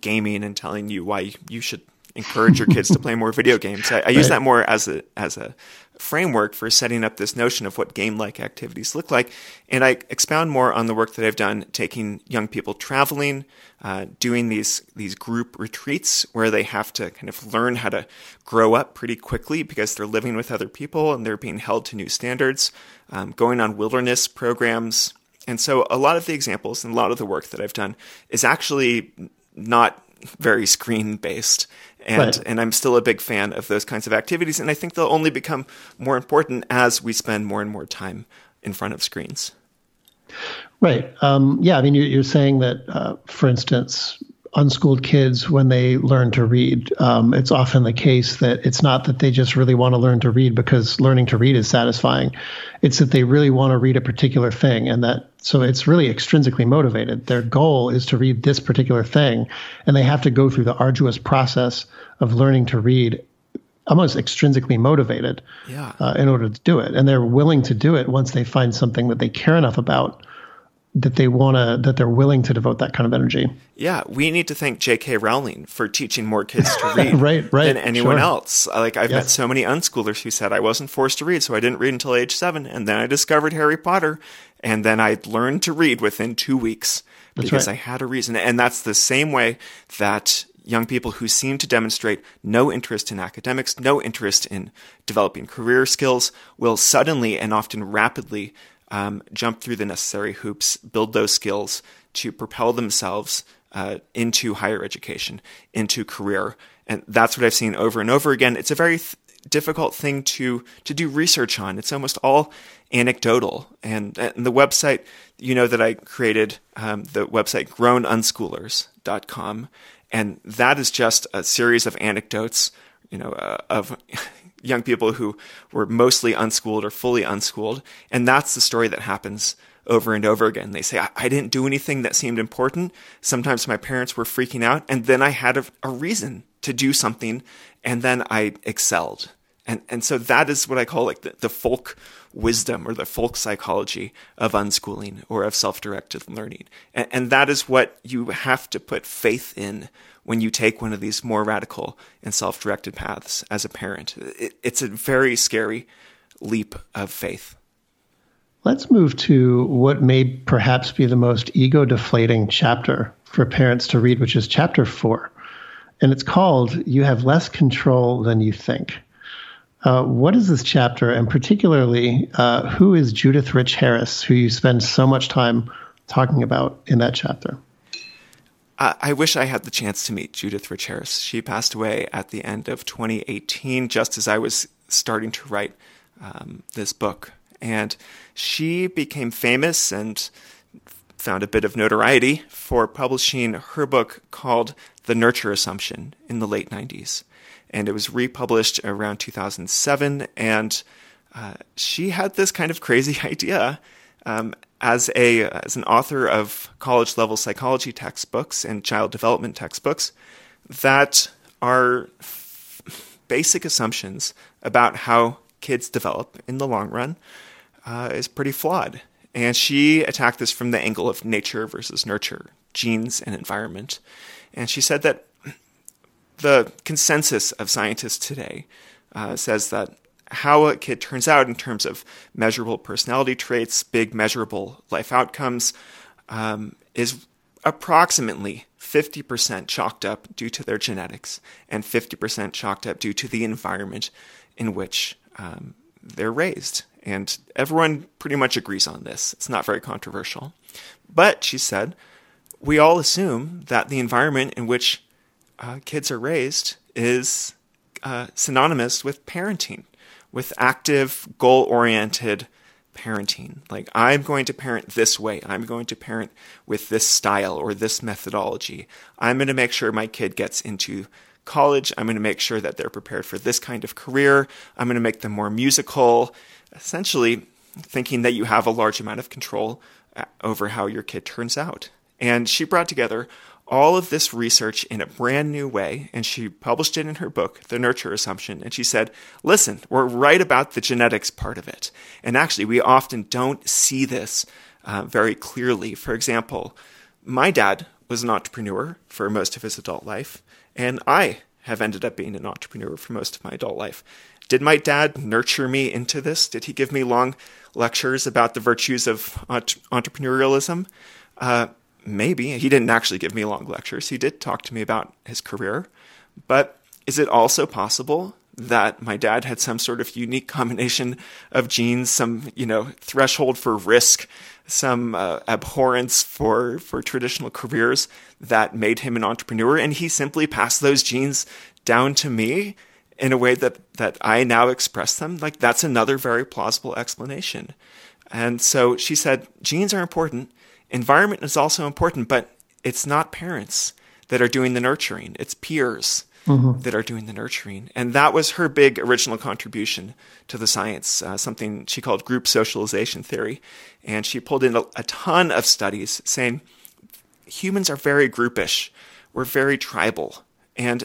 [SPEAKER 2] gaming and telling you why you should encourage your kids to play more video games. I, I use that more as a as a framework for setting up this notion of what game-like activities look like, and I expound more on the work that I've done taking young people traveling, uh, doing these these group retreats where they have to kind of learn how to grow up pretty quickly because they're living with other people and they're being held to new standards, um, going on wilderness programs. And so, a lot of the examples and a lot of the work that I've done is actually not very screen based and right. and I'm still a big fan of those kinds of activities and I think they'll only become more important as we spend more and more time in front of screens.
[SPEAKER 1] Right. Um, yeah. I mean, you're, you're saying that, uh, for instance, unschooled kids when they learn to read. Um, it's often the case that it's not that they just really want to learn to read because learning to read is satisfying. It's that they really want to read a particular thing and that so it's really extrinsically motivated. Their goal is to read this particular thing and they have to go through the arduous process of learning to read almost extrinsically motivated
[SPEAKER 2] yeah.
[SPEAKER 1] uh, in order to do it. And they're willing to do it once they find something that they care enough about that they want to that they're willing to devote that kind of energy.
[SPEAKER 2] Yeah, we need to thank J.K. Rowling for teaching more kids to read
[SPEAKER 1] right, right,
[SPEAKER 2] than anyone
[SPEAKER 1] sure.
[SPEAKER 2] else. Like I've yes. met so many unschoolers who said I wasn't forced to read, so I didn't read until age seven, and then I discovered Harry Potter, and then I learned to read within two weeks
[SPEAKER 1] that's
[SPEAKER 2] because
[SPEAKER 1] right.
[SPEAKER 2] I had a reason. And that's the same way that young people who seem to demonstrate no interest in academics, no interest in developing career skills, will suddenly and often rapidly um, jump through the necessary hoops, build those skills to propel themselves uh, into higher education, into career. And that's what I've seen over and over again. It's a very th- difficult thing to to do research on. It's almost all anecdotal. And, and the website, you know, that I created, um, the website grownunschoolers.com, and that is just a series of anecdotes, you know, uh, of young people who were mostly unschooled or fully unschooled. And that's the story that happens over and over again. They say, I, I didn't do anything that seemed important. Sometimes my parents were freaking out. And then I had a, a reason to do something. And then I excelled. And, and so that is what I call like the, the folk wisdom or the folk psychology of unschooling or of self-directed learning. And, and that is what you have to put faith in when you take one of these more radical and self directed paths as a parent. It, it's a very scary leap of faith.
[SPEAKER 1] Let's move to what may perhaps be the most ego deflating chapter for parents to read, which is chapter four. And it's called You Have Less Control Than You Think. Uh, what is this chapter, and particularly, uh, who is Judith Rich Harris, who you spend so much time talking about in that chapter?
[SPEAKER 2] I, wish I had the chance to meet Judith Rich Harris. She passed away at the end of 2018, just as I was starting to write um, this book. And she became famous and found a bit of notoriety for publishing her book called The Nurture Assumption in the late 90s. And it was republished around 2007. And uh, she had this kind of crazy idea um, as a as an author of college level psychology textbooks and child development textbooks that are f- basic assumptions about how kids develop in the long run uh, is pretty flawed. And she attacked this from the angle of nature versus nurture, genes and environment. And she said that the consensus of scientists today uh, says that how a kid turns out in terms of measurable personality traits, big measurable life outcomes, um, is approximately 50% chalked up due to their genetics and 50% chalked up due to the environment in which um, they're raised. And everyone pretty much agrees on this. It's not very controversial. But, she said, we all assume that the environment in which uh, kids are raised is uh, synonymous with parenting with active, goal oriented parenting. Like, I'm going to parent this way. I'm going to parent with this style or this methodology. I'm going to make sure my kid gets into college. I'm going to make sure that they're prepared for this kind of career. I'm going to make them more musical. Essentially, thinking that you have a large amount of control uh, over how your kid turns out. And she brought together all of this research in a brand new way, and she published it in her book, The Nurture Assumption. And she said, Listen, we're right about the genetics part of it. And actually, we often don't see this uh, very clearly. For example, my dad was an entrepreneur for most of his adult life, and I have ended up being an entrepreneur for most of my adult life. Did my dad nurture me into this? Did he give me long lectures about the virtues of entrepreneurialism? Uh, maybe. He didn't actually give me long lectures. He did talk to me about his career. But is it also possible that my dad had some sort of unique combination of genes, some, you know, threshold for risk, some uh, abhorrence for, for traditional careers that made him an entrepreneur. And he simply passed those genes down to me in a way that, that I now express them. Like that's another very plausible explanation. And so she said, genes are important. Environment is also important, but it's not parents that are doing the nurturing, it's peers. Mm-hmm. That are doing the nurturing. And that was her big original contribution to the science, uh, something she called group socialization theory. And she pulled in a, a ton of studies saying humans are very groupish, we're very tribal. And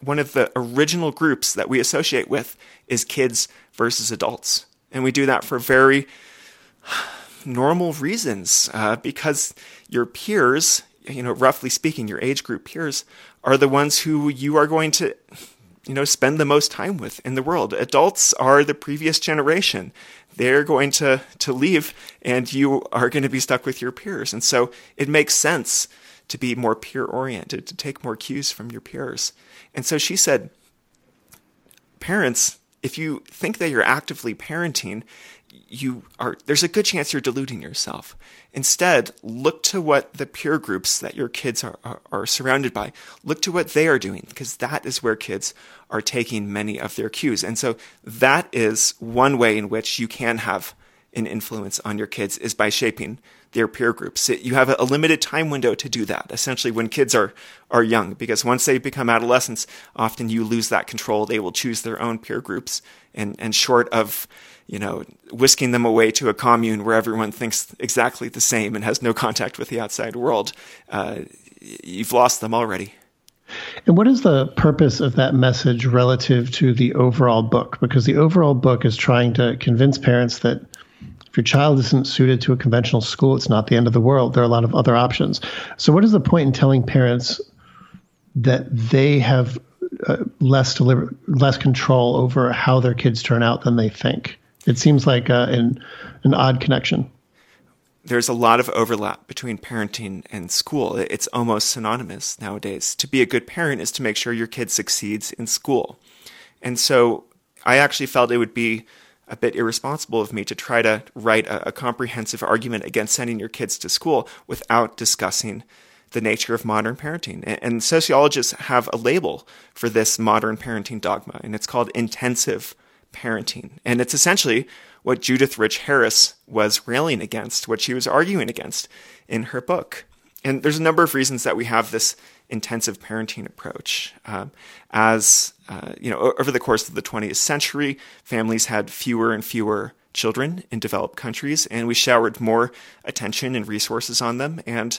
[SPEAKER 2] one of the original groups that we associate with is kids versus adults. And we do that for very normal reasons, uh, because your peers, you know, roughly speaking, your age group peers are the ones who you are going to, you know, spend the most time with in the world. Adults are the previous generation. They're going to, to leave and you are going to be stuck with your peers. And so it makes sense to be more peer oriented, to take more cues from your peers. And so she said, parents, if you think that you're actively parenting, you are there's a good chance you're deluding yourself. Instead, look to what the peer groups that your kids are, are, are surrounded by. Look to what they are doing because that is where kids are taking many of their cues. And so that is one way in which you can have an influence on your kids is by shaping their peer groups. You have a limited time window to do that, essentially when kids are, are young, because once they become adolescents, often you lose that control. They will choose their own peer groups and, and short of you know, whisking them away to a commune where everyone thinks exactly the same and has no contact with the outside world, uh, you've lost them already.
[SPEAKER 1] And what is the purpose of that message relative to the overall book? Because the overall book is trying to convince parents that if your child isn't suited to a conventional school, it's not the end of the world. There are a lot of other options. So, what is the point in telling parents that they have uh, less deliver- less control over how their kids turn out than they think? It seems like uh, an, an odd connection.
[SPEAKER 2] There's a lot of overlap between parenting and school. It's almost synonymous nowadays. To be a good parent is to make sure your kid succeeds in school. And so I actually felt it would be a bit irresponsible of me to try to write a, a comprehensive argument against sending your kids to school without discussing the nature of modern parenting. And sociologists have a label for this modern parenting dogma, and it's called intensive parenting. And it's essentially what Judith Rich Harris was railing against, what she was arguing against in her book. And there's a number of reasons that we have this intensive parenting approach. Um, as uh, you know, over the course of the 20th century, families had fewer and fewer children in developed countries, and we showered more attention and resources on them. And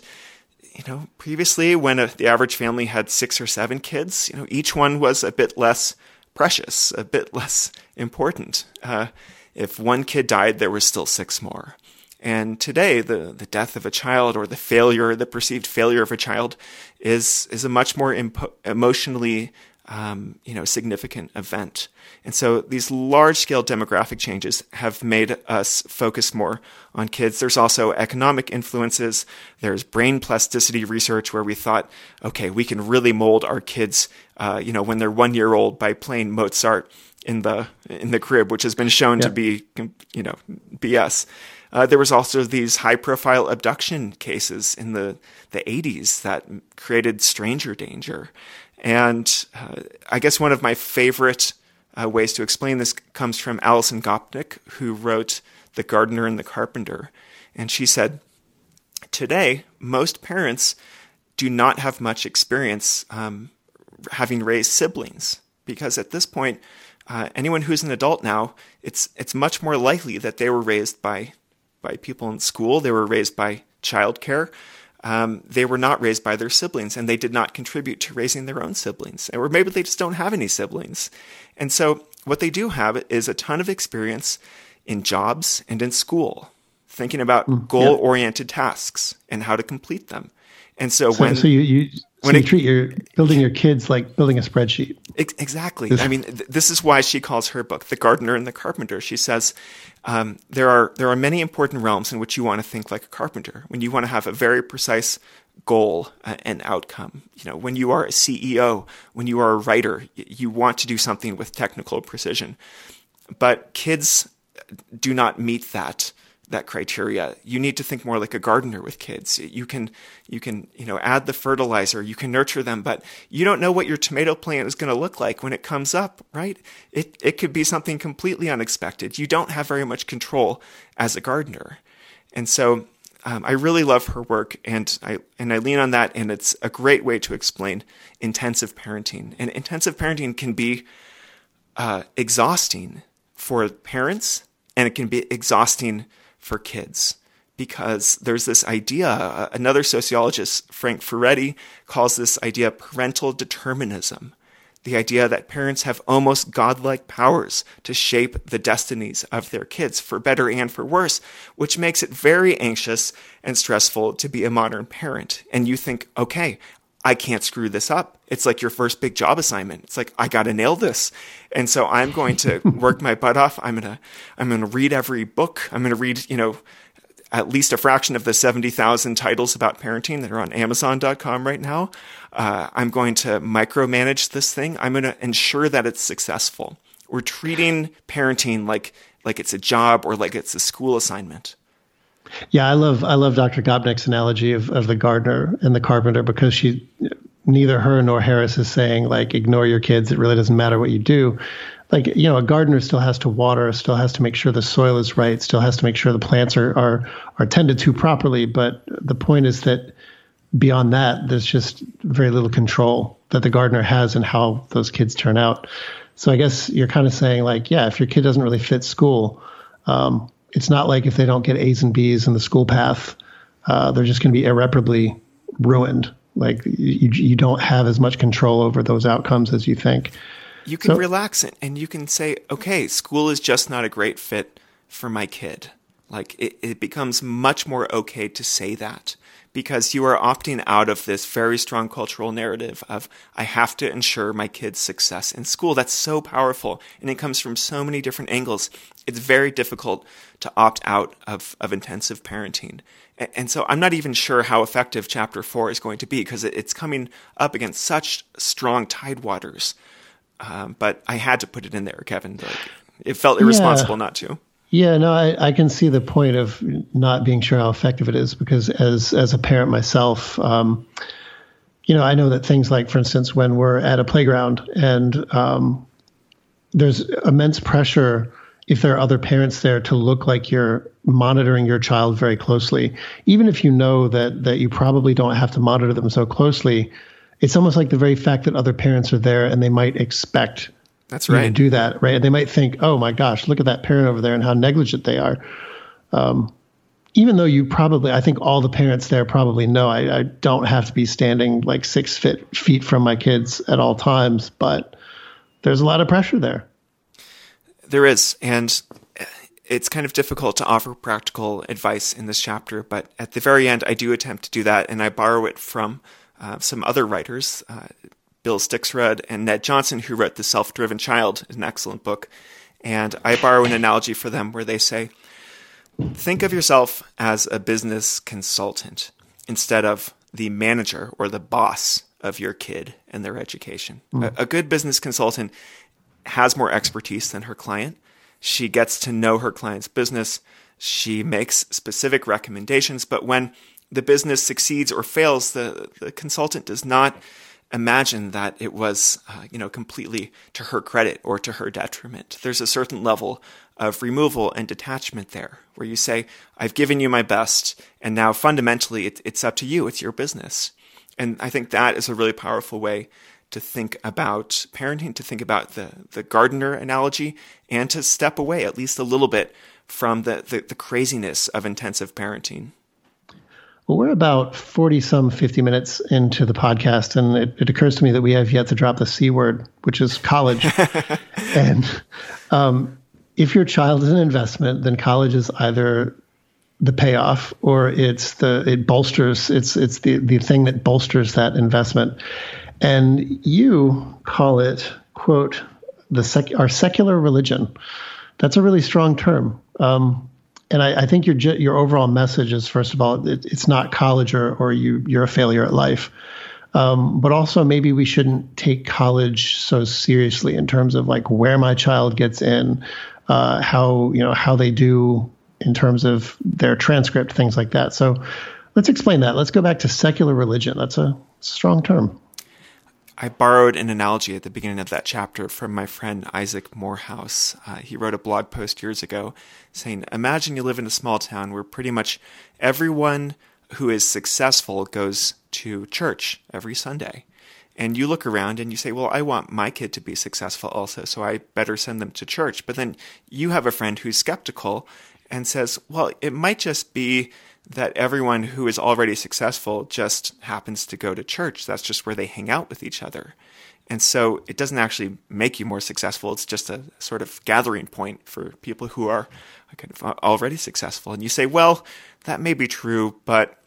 [SPEAKER 2] you know, previously, when a, the average family had six or seven kids, you know, each one was a bit less precious, a bit less important. Uh, if one kid died, there were still six more. And today, the, the death of a child or the failure, the perceived failure of a child is, is a much more impo- emotionally um, you know, significant event. And so these large scale demographic changes have made us focus more on kids. There's also economic influences. There's brain plasticity research where we thought, okay, we can really mold our kids, uh, you know, when they're one year old by playing Mozart in the in the crib, which has been shown yeah. to be, you know, BS. Uh, there was also these high-profile abduction cases in the the 80s that created stranger danger, and uh, I guess one of my favorite uh, ways to explain this comes from Alison Gopnik, who wrote *The Gardener and the Carpenter*, and she said, "Today, most parents do not have much experience um, having raised siblings because at this point." Uh, anyone who's an adult now, it's it's much more likely that they were raised by by people in school. They were raised by childcare. Um, they were not raised by their siblings, and they did not contribute to raising their own siblings, or maybe they just don't have any siblings. And so, what they do have is a ton of experience in jobs and in school, thinking about mm, goal-oriented yeah. tasks and how to complete them. And so, so when
[SPEAKER 1] so you, you when so you it, treat your building your kids like building a spreadsheet.
[SPEAKER 2] Exactly. I mean, th- this is why she calls her book "The Gardener and the Carpenter." She says um, there are there are many important realms in which you want to think like a carpenter. When you want to have a very precise goal uh, and outcome. You know, when you are a CEO, when you are a writer, you want to do something with technical precision. But kids do not meet that that criteria. You need to think more like a gardener with kids. You can, you can, you know, add the fertilizer, you can nurture them, but you don't know what your tomato plant is going to look like when it comes up, right? It, it could be something completely unexpected. You don't have very much control as a gardener. And so, um, I really love her work and I, and I lean on that and it's a great way to explain intensive parenting. And intensive parenting can be, uh, exhausting for parents and it can be exhausting for kids because there's this idea, another sociologist, Frank Furedi, calls this idea parental determinism. The idea that parents have almost godlike powers to shape the destinies of their kids, for better and for worse, which makes it very anxious and stressful to be a modern parent. And you think, okay, I can't screw this up. It's like your first big job assignment. It's like I got to nail this. And so I'm going to work my butt off. I'm going to I'm going to read every book. I'm going to read, you know, at least a fraction of the 70,000 titles about parenting that are on amazon.com right now. Uh, I'm going to micromanage this thing. I'm going to ensure that it's successful. We're treating parenting like like it's a job or like it's a school assignment.
[SPEAKER 1] Yeah, I love I love Dr. Gopnik's analogy of, of the gardener and the carpenter because she neither her nor Harris is saying like ignore your kids. It really doesn't matter what you do. Like you know, a gardener still has to water, still has to make sure the soil is right, still has to make sure the plants are are are tended to properly. But the point is that beyond that, there's just very little control that the gardener has in how those kids turn out. So I guess you're kind of saying like, yeah, if your kid doesn't really fit school, um, it's not like if they don't get A's and B's in the school path, uh, they're just going to be irreparably ruined. Like you, you don't have as much control over those outcomes as you think.
[SPEAKER 2] You can so, relax it and you can say, okay, school is just not a great fit for my kid. Like it, it becomes much more okay to say that because you are opting out of this very strong cultural narrative of, I have to ensure my kid's success in school. That's so powerful. And it comes from so many different angles. It's very difficult to opt out of, of intensive parenting. And, and so I'm not even sure how effective chapter four is going to be because it, it's coming up against such strong tidewaters. Um, but I had to put it in there, Kevin. Like, it felt irresponsible yeah. not to.
[SPEAKER 1] Yeah, no, I, I can see the point of not being sure how effective it is because as as a parent myself, um, you know, I know that things like, for instance, when we're at a playground and um, there's immense pressure if there are other parents there to look like you're monitoring your child very closely, even if you know that that you probably don't have to monitor them so closely. It's almost like the very fact that other parents are there and they might expect
[SPEAKER 2] that's right.
[SPEAKER 1] do that, right? They might think, "Oh my gosh, look at that parent over there and how negligent they are." Um, even though you probably, I think all the parents there probably know I, I don't have to be standing like six feet feet from my kids at all times, but there's a lot of pressure there.
[SPEAKER 2] There is, and it's kind of difficult to offer practical advice in this chapter, but at the very end, I do attempt to do that, and I borrow it from uh, some other writers. Uh, Bill Stixrud and Ned Johnson, who wrote The Self Driven Child, an excellent book. And I borrow an analogy for them where they say, Think of yourself as a business consultant instead of the manager or the boss of your kid and their education. Mm. A, a good business consultant has more expertise than her client. She gets to know her client's business. She makes specific recommendations. But when the business succeeds or fails, the, the consultant does not imagine that it was, uh, you know, completely to her credit or to her detriment. There's a certain level of removal and detachment there, where you say, "I've given you my best, and now fundamentally, it, it's up to you. It's your business." And I think that is a really powerful way to think about parenting, to think about the the gardener analogy, and to step away at least a little bit from the, the, the craziness of intensive parenting.
[SPEAKER 1] Well, we're about 40 some 50 minutes into the podcast, and it, it, occurs to me that we have yet to drop the C word, which is college. and um, if your child is an investment, then college is either the payoff or it's the it bolsters it's it's the the thing that bolsters that investment. And you call it quote the sec, our secular religion. That's a really strong term. Um, and I, I, think your your overall message is first of all it, it's not college or or you you're a failure at life, um, but also maybe we shouldn't take college so seriously in terms of like where my child gets in, uh, how you know how they do in terms of their transcript, things like that. So let's explain that. Let's go back to secular religion. That's a strong term.
[SPEAKER 2] I borrowed an analogy at the beginning of that chapter from my friend Isaac Morehouse. Uh, he wrote a blog post years ago saying, Imagine you live in a small town where pretty much everyone who is successful goes to church every Sunday. And you look around and you say, Well, I want my kid to be successful also, so I better send them to church. But then you have a friend who's skeptical and says, Well, it might just be that everyone who is already successful just happens to go to church. That's just where they hang out with each other. And so it doesn't actually make you more successful. It's just a sort of gathering point for people who are kind of already successful. And you say, well, that may be true, but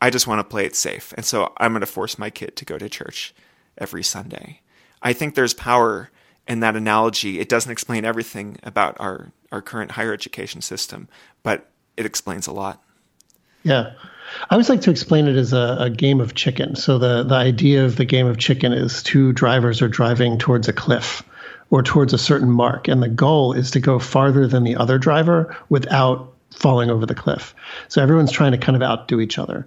[SPEAKER 2] I just want to play it safe. And so I'm going to force my kid to go to church every Sunday. I think there's power in that analogy. It doesn't explain everything about our, our current higher education system, but it explains a lot.
[SPEAKER 1] Yeah. I always like to explain it as a, a, game of chicken. So the, the idea of the game of chicken is two drivers are driving towards a cliff or towards a certain mark, and the goal is to go farther than the other driver without falling over the cliff. So everyone's trying to kind of outdo each other.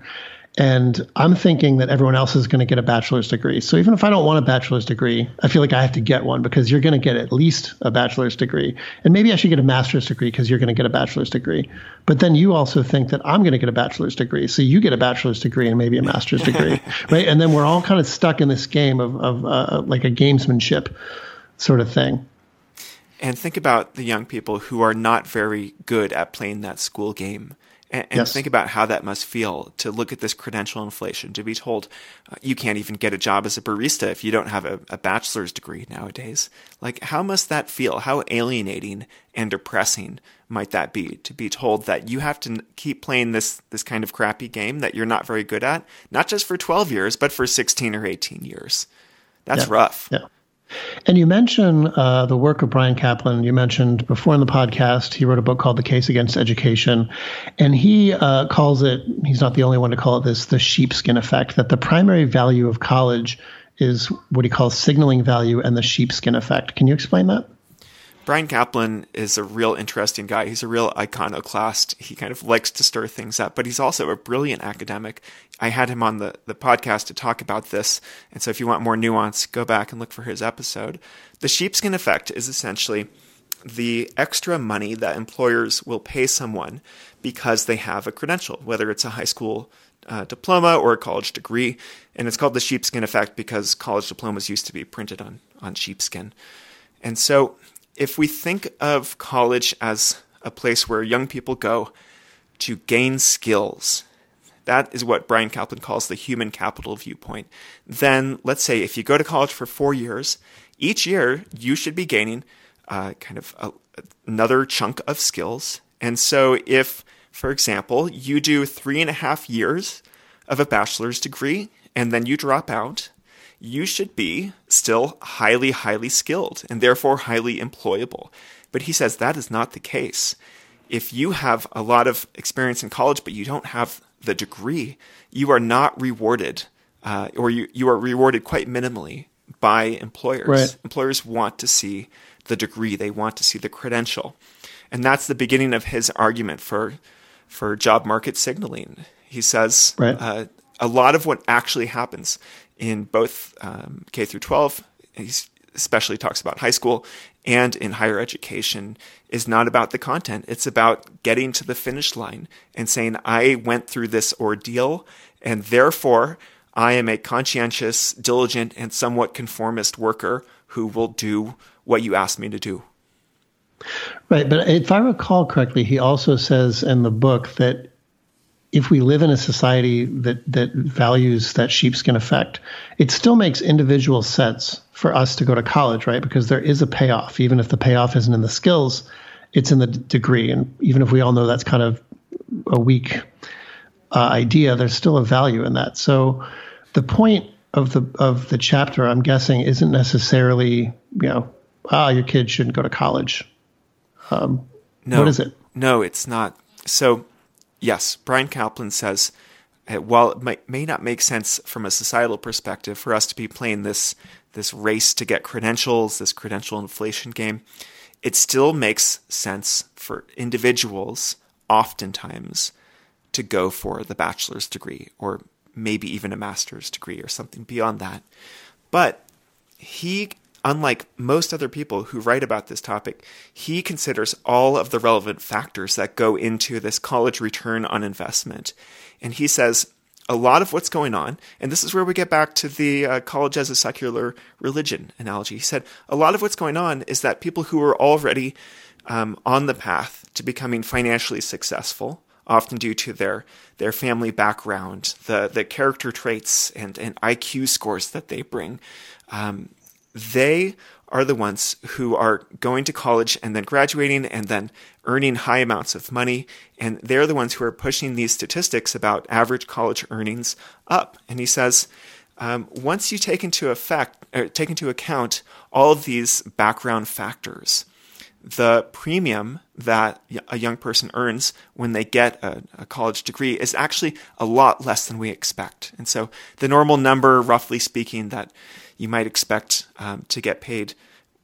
[SPEAKER 1] And I'm thinking that everyone else is going to get a bachelor's degree. So even if I don't want a bachelor's degree, I feel like I have to get one because you're going to get at least a bachelor's degree. And maybe I should get a master's degree because you're going to get a bachelor's degree. But then you also think that I'm going to get a bachelor's degree. So you get a bachelor's degree and maybe a master's degree, right? And then we're all kind of stuck in this game of, of uh, like a gamesmanship sort of thing.
[SPEAKER 2] And think about the young people who are not very good at playing that school game and, and yes. think about how that must feel to look at this credential inflation, to be told uh, you can't even get a job as a barista if you don't have a, a bachelor's degree nowadays. Like, how must that feel? How alienating and depressing might that be to be told that you have to keep playing this this kind of crappy game that you're not very good at, not just for 12 years, but for 16 or 18 years. That's
[SPEAKER 1] yeah.
[SPEAKER 2] rough.
[SPEAKER 1] Yeah. And you mentioned uh, the work of Bryan Caplan. You mentioned before in the podcast, he wrote a book called The Case Against Education. And he uh, calls it, he's not the only one to call it this, the sheepskin effect, that the primary value of college is what he calls signaling value and the sheepskin effect. Can you explain that?
[SPEAKER 2] Bryan Caplan is a real interesting guy. He's a real iconoclast. He kind of likes to stir things up, but he's also a brilliant academic. I had him on the, the podcast to talk about this. And so if you want more nuance, go back and look for his episode. The sheepskin effect is essentially the extra money that employers will pay someone because they have a credential, whether it's a high school uh, diploma or a college degree. And it's called the sheepskin effect because college diplomas used to be printed on, on sheepskin. And so if we think of college as a place where young people go to gain skills, that is what Bryan Caplan calls the human capital viewpoint. Then let's say if you go to college for four years, each year you should be gaining uh, kind of a, another chunk of skills. And so if, for example, you do three and a half years of a bachelor's degree and then you drop out, you should be still highly, highly skilled and therefore highly employable. But he says that is not the case. If you have a lot of experience in college, but you don't have the degree, you are not rewarded, uh, or you, you are rewarded quite minimally by employers.
[SPEAKER 1] Right.
[SPEAKER 2] Employers want to see the degree, they want to see the credential. And that's the beginning of his argument for, for job market signaling. He says
[SPEAKER 1] right.
[SPEAKER 2] uh, a lot of what actually happens in both um, K through 12, he especially talks about high school, and in higher education is not about the content. It's about getting to the finish line and saying, I went through this ordeal, and therefore I am a conscientious, diligent, and somewhat conformist worker who will do what you asked me to do.
[SPEAKER 1] Right. But if I recall correctly, he also says in the book that if we live in a society that that values that sheepskin effect, it still makes individual sense for us to go to college, right? Because there is a payoff, even if the payoff isn't in the skills, it's in the degree. And even if we all know that's kind of a weak uh, idea, there's still a value in that. So the point of the of the chapter, I'm guessing, isn't necessarily you know, ah, your kid shouldn't go to college. Um,
[SPEAKER 2] No.
[SPEAKER 1] What is it?
[SPEAKER 2] No, it's not. So, yes, Bryan Caplan says, uh, while it might, may not make sense from a societal perspective for us to be playing this this race to get credentials, this credential inflation game, it still makes sense for individuals, oftentimes, to go for the bachelor's degree or maybe even a master's degree or something beyond that. But he unlike most other people who write about this topic, he considers all of the relevant factors that go into this college return on investment. And he says a lot of what's going on, and this is where we get back to the uh, college as a secular religion analogy. He said a lot of what's going on is that people who are already um, on the path to becoming financially successful, often due to their their family background, the the character traits and, and IQ scores that they bring, um, they are the ones who are going to college and then graduating and then earning high amounts of money. And they're the ones who are pushing these statistics about average college earnings up. And he says, um, once you take into effect, or take into account all of these background factors, the premium that a young person earns when they get a, a, college degree is actually a lot less than we expect. And so the normal number, roughly speaking, that you might expect um, to get paid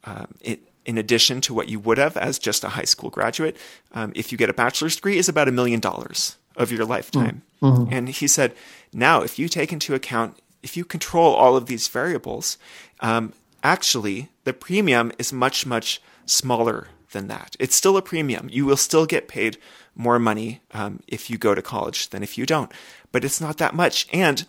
[SPEAKER 2] um, it, in addition to what you would have as just a high school graduate, um, if you get a bachelor's degree, is about a million dollars of your lifetime.
[SPEAKER 1] Mm-hmm.
[SPEAKER 2] And he said, now if you take into account, if you control all of these variables, um, actually the premium is much, much smaller than that. It's still a premium. You will still get paid more money um, if you go to college than if you don't, but it's not that much. And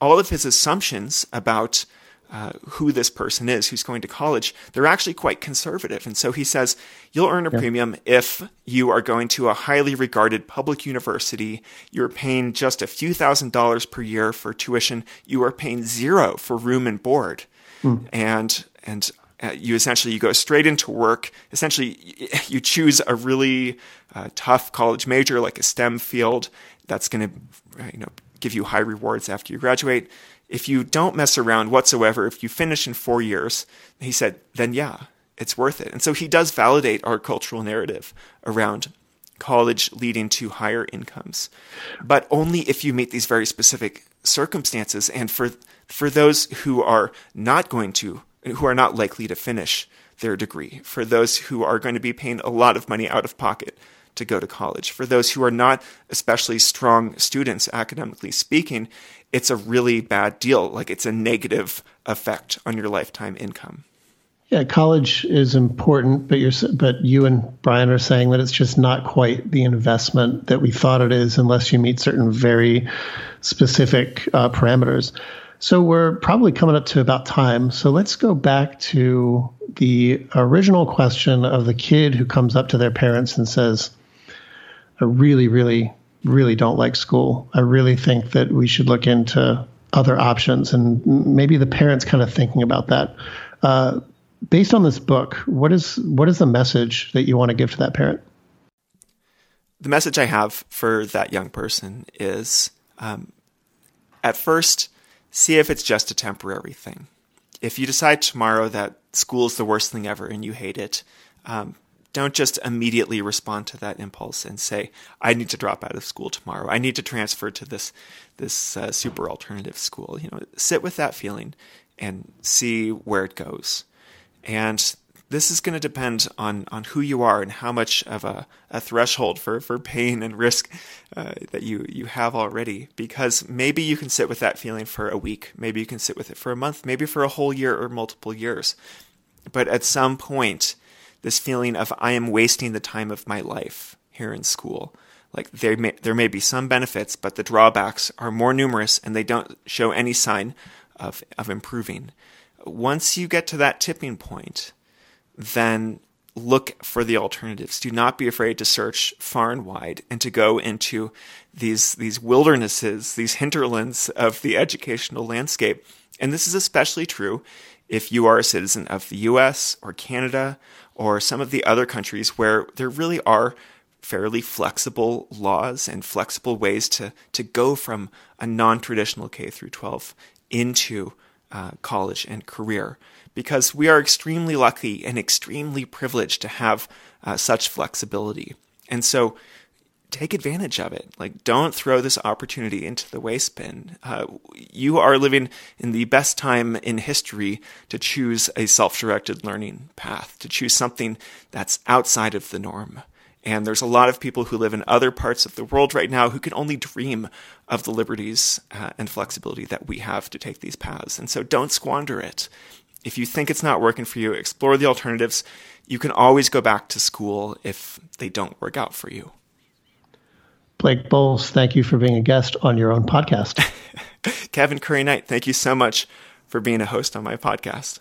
[SPEAKER 2] all of his assumptions about uh, who this person is who's going to college, they're actually quite conservative. And so he says you'll earn a yeah. premium if you are going to a highly regarded public university. You're paying just a few thousand dollars per year for tuition. You are paying zero for room and board. Mm. And, and, uh, you essentially you go straight into work. Essentially, you choose a really uh, tough college major like a STEM field that's going to you know give you high rewards after you graduate if you don't mess around whatsoever, if you finish in four years, he said, then yeah, it's worth it. And so he does validate our cultural narrative around college leading to higher incomes, but only if you meet these very specific circumstances. And for for those who are not going to, who are not likely to finish their degree, for those who are going to be paying a lot of money out of pocket to go to college. For those who are not especially strong students, academically speaking, it's a really bad deal. Like it's a negative effect on your lifetime income.
[SPEAKER 1] Yeah, college is important, but you're but you and Bryan are saying that it's just not quite the investment that we thought it is, unless you meet certain very specific uh, parameters. So we're probably coming up to about time. So let's go back to the original question of the kid who comes up to their parents and says, "I really, really, really don't like school. I really think that we should look into other options." And maybe the parents kind of thinking about that. Uh, based on this book, what is what is the message that you want to give to that parent?
[SPEAKER 2] The message I have for that young person is, um, at first, see if it's just a temporary thing. If you decide tomorrow that school is the worst thing ever and you hate it, um, don't just immediately respond to that impulse and say, "I need to drop out of school tomorrow. I need to transfer to this this uh, super alternative school." You know, sit with that feeling and see where it goes. And this is going to depend on, on who you are and how much of a, a threshold for, for pain and risk uh, that you, you have already. Because maybe you can sit with that feeling for a week, maybe you can sit with it for a month, maybe for a whole year or multiple years. But at some point, this feeling of I am wasting the time of my life here in school. Like there may, there may be some benefits, but the drawbacks are more numerous and they don't show any sign of, of improving once you get to that tipping point, then look for the alternatives. Do not be afraid to search far and wide and to go into these these wildernesses, these hinterlands of the educational landscape. And this is especially true if you are a citizen of the US or Canada or some of the other countries where there really are fairly flexible laws and flexible ways to to go from a non-traditional K through 12 into uh, college and career because we are extremely lucky and extremely privileged to have uh, such flexibility. And so take advantage of it. Like, don't throw this opportunity into the waste bin. Uh, you are living in the best time in history to choose a self directed learning path, to choose something that's outside of the norm. And there's a lot of people who live in other parts of the world right now who can only dream of the liberties uh, and flexibility that we have to take these paths. And so don't squander it. If you think it's not working for you, explore the alternatives. You can always go back to school if they don't work out for you.
[SPEAKER 1] Blake Boles, thank you for being a guest on your own podcast.
[SPEAKER 2] Kevin Currie-Knight, thank you so much for being a host on my podcast.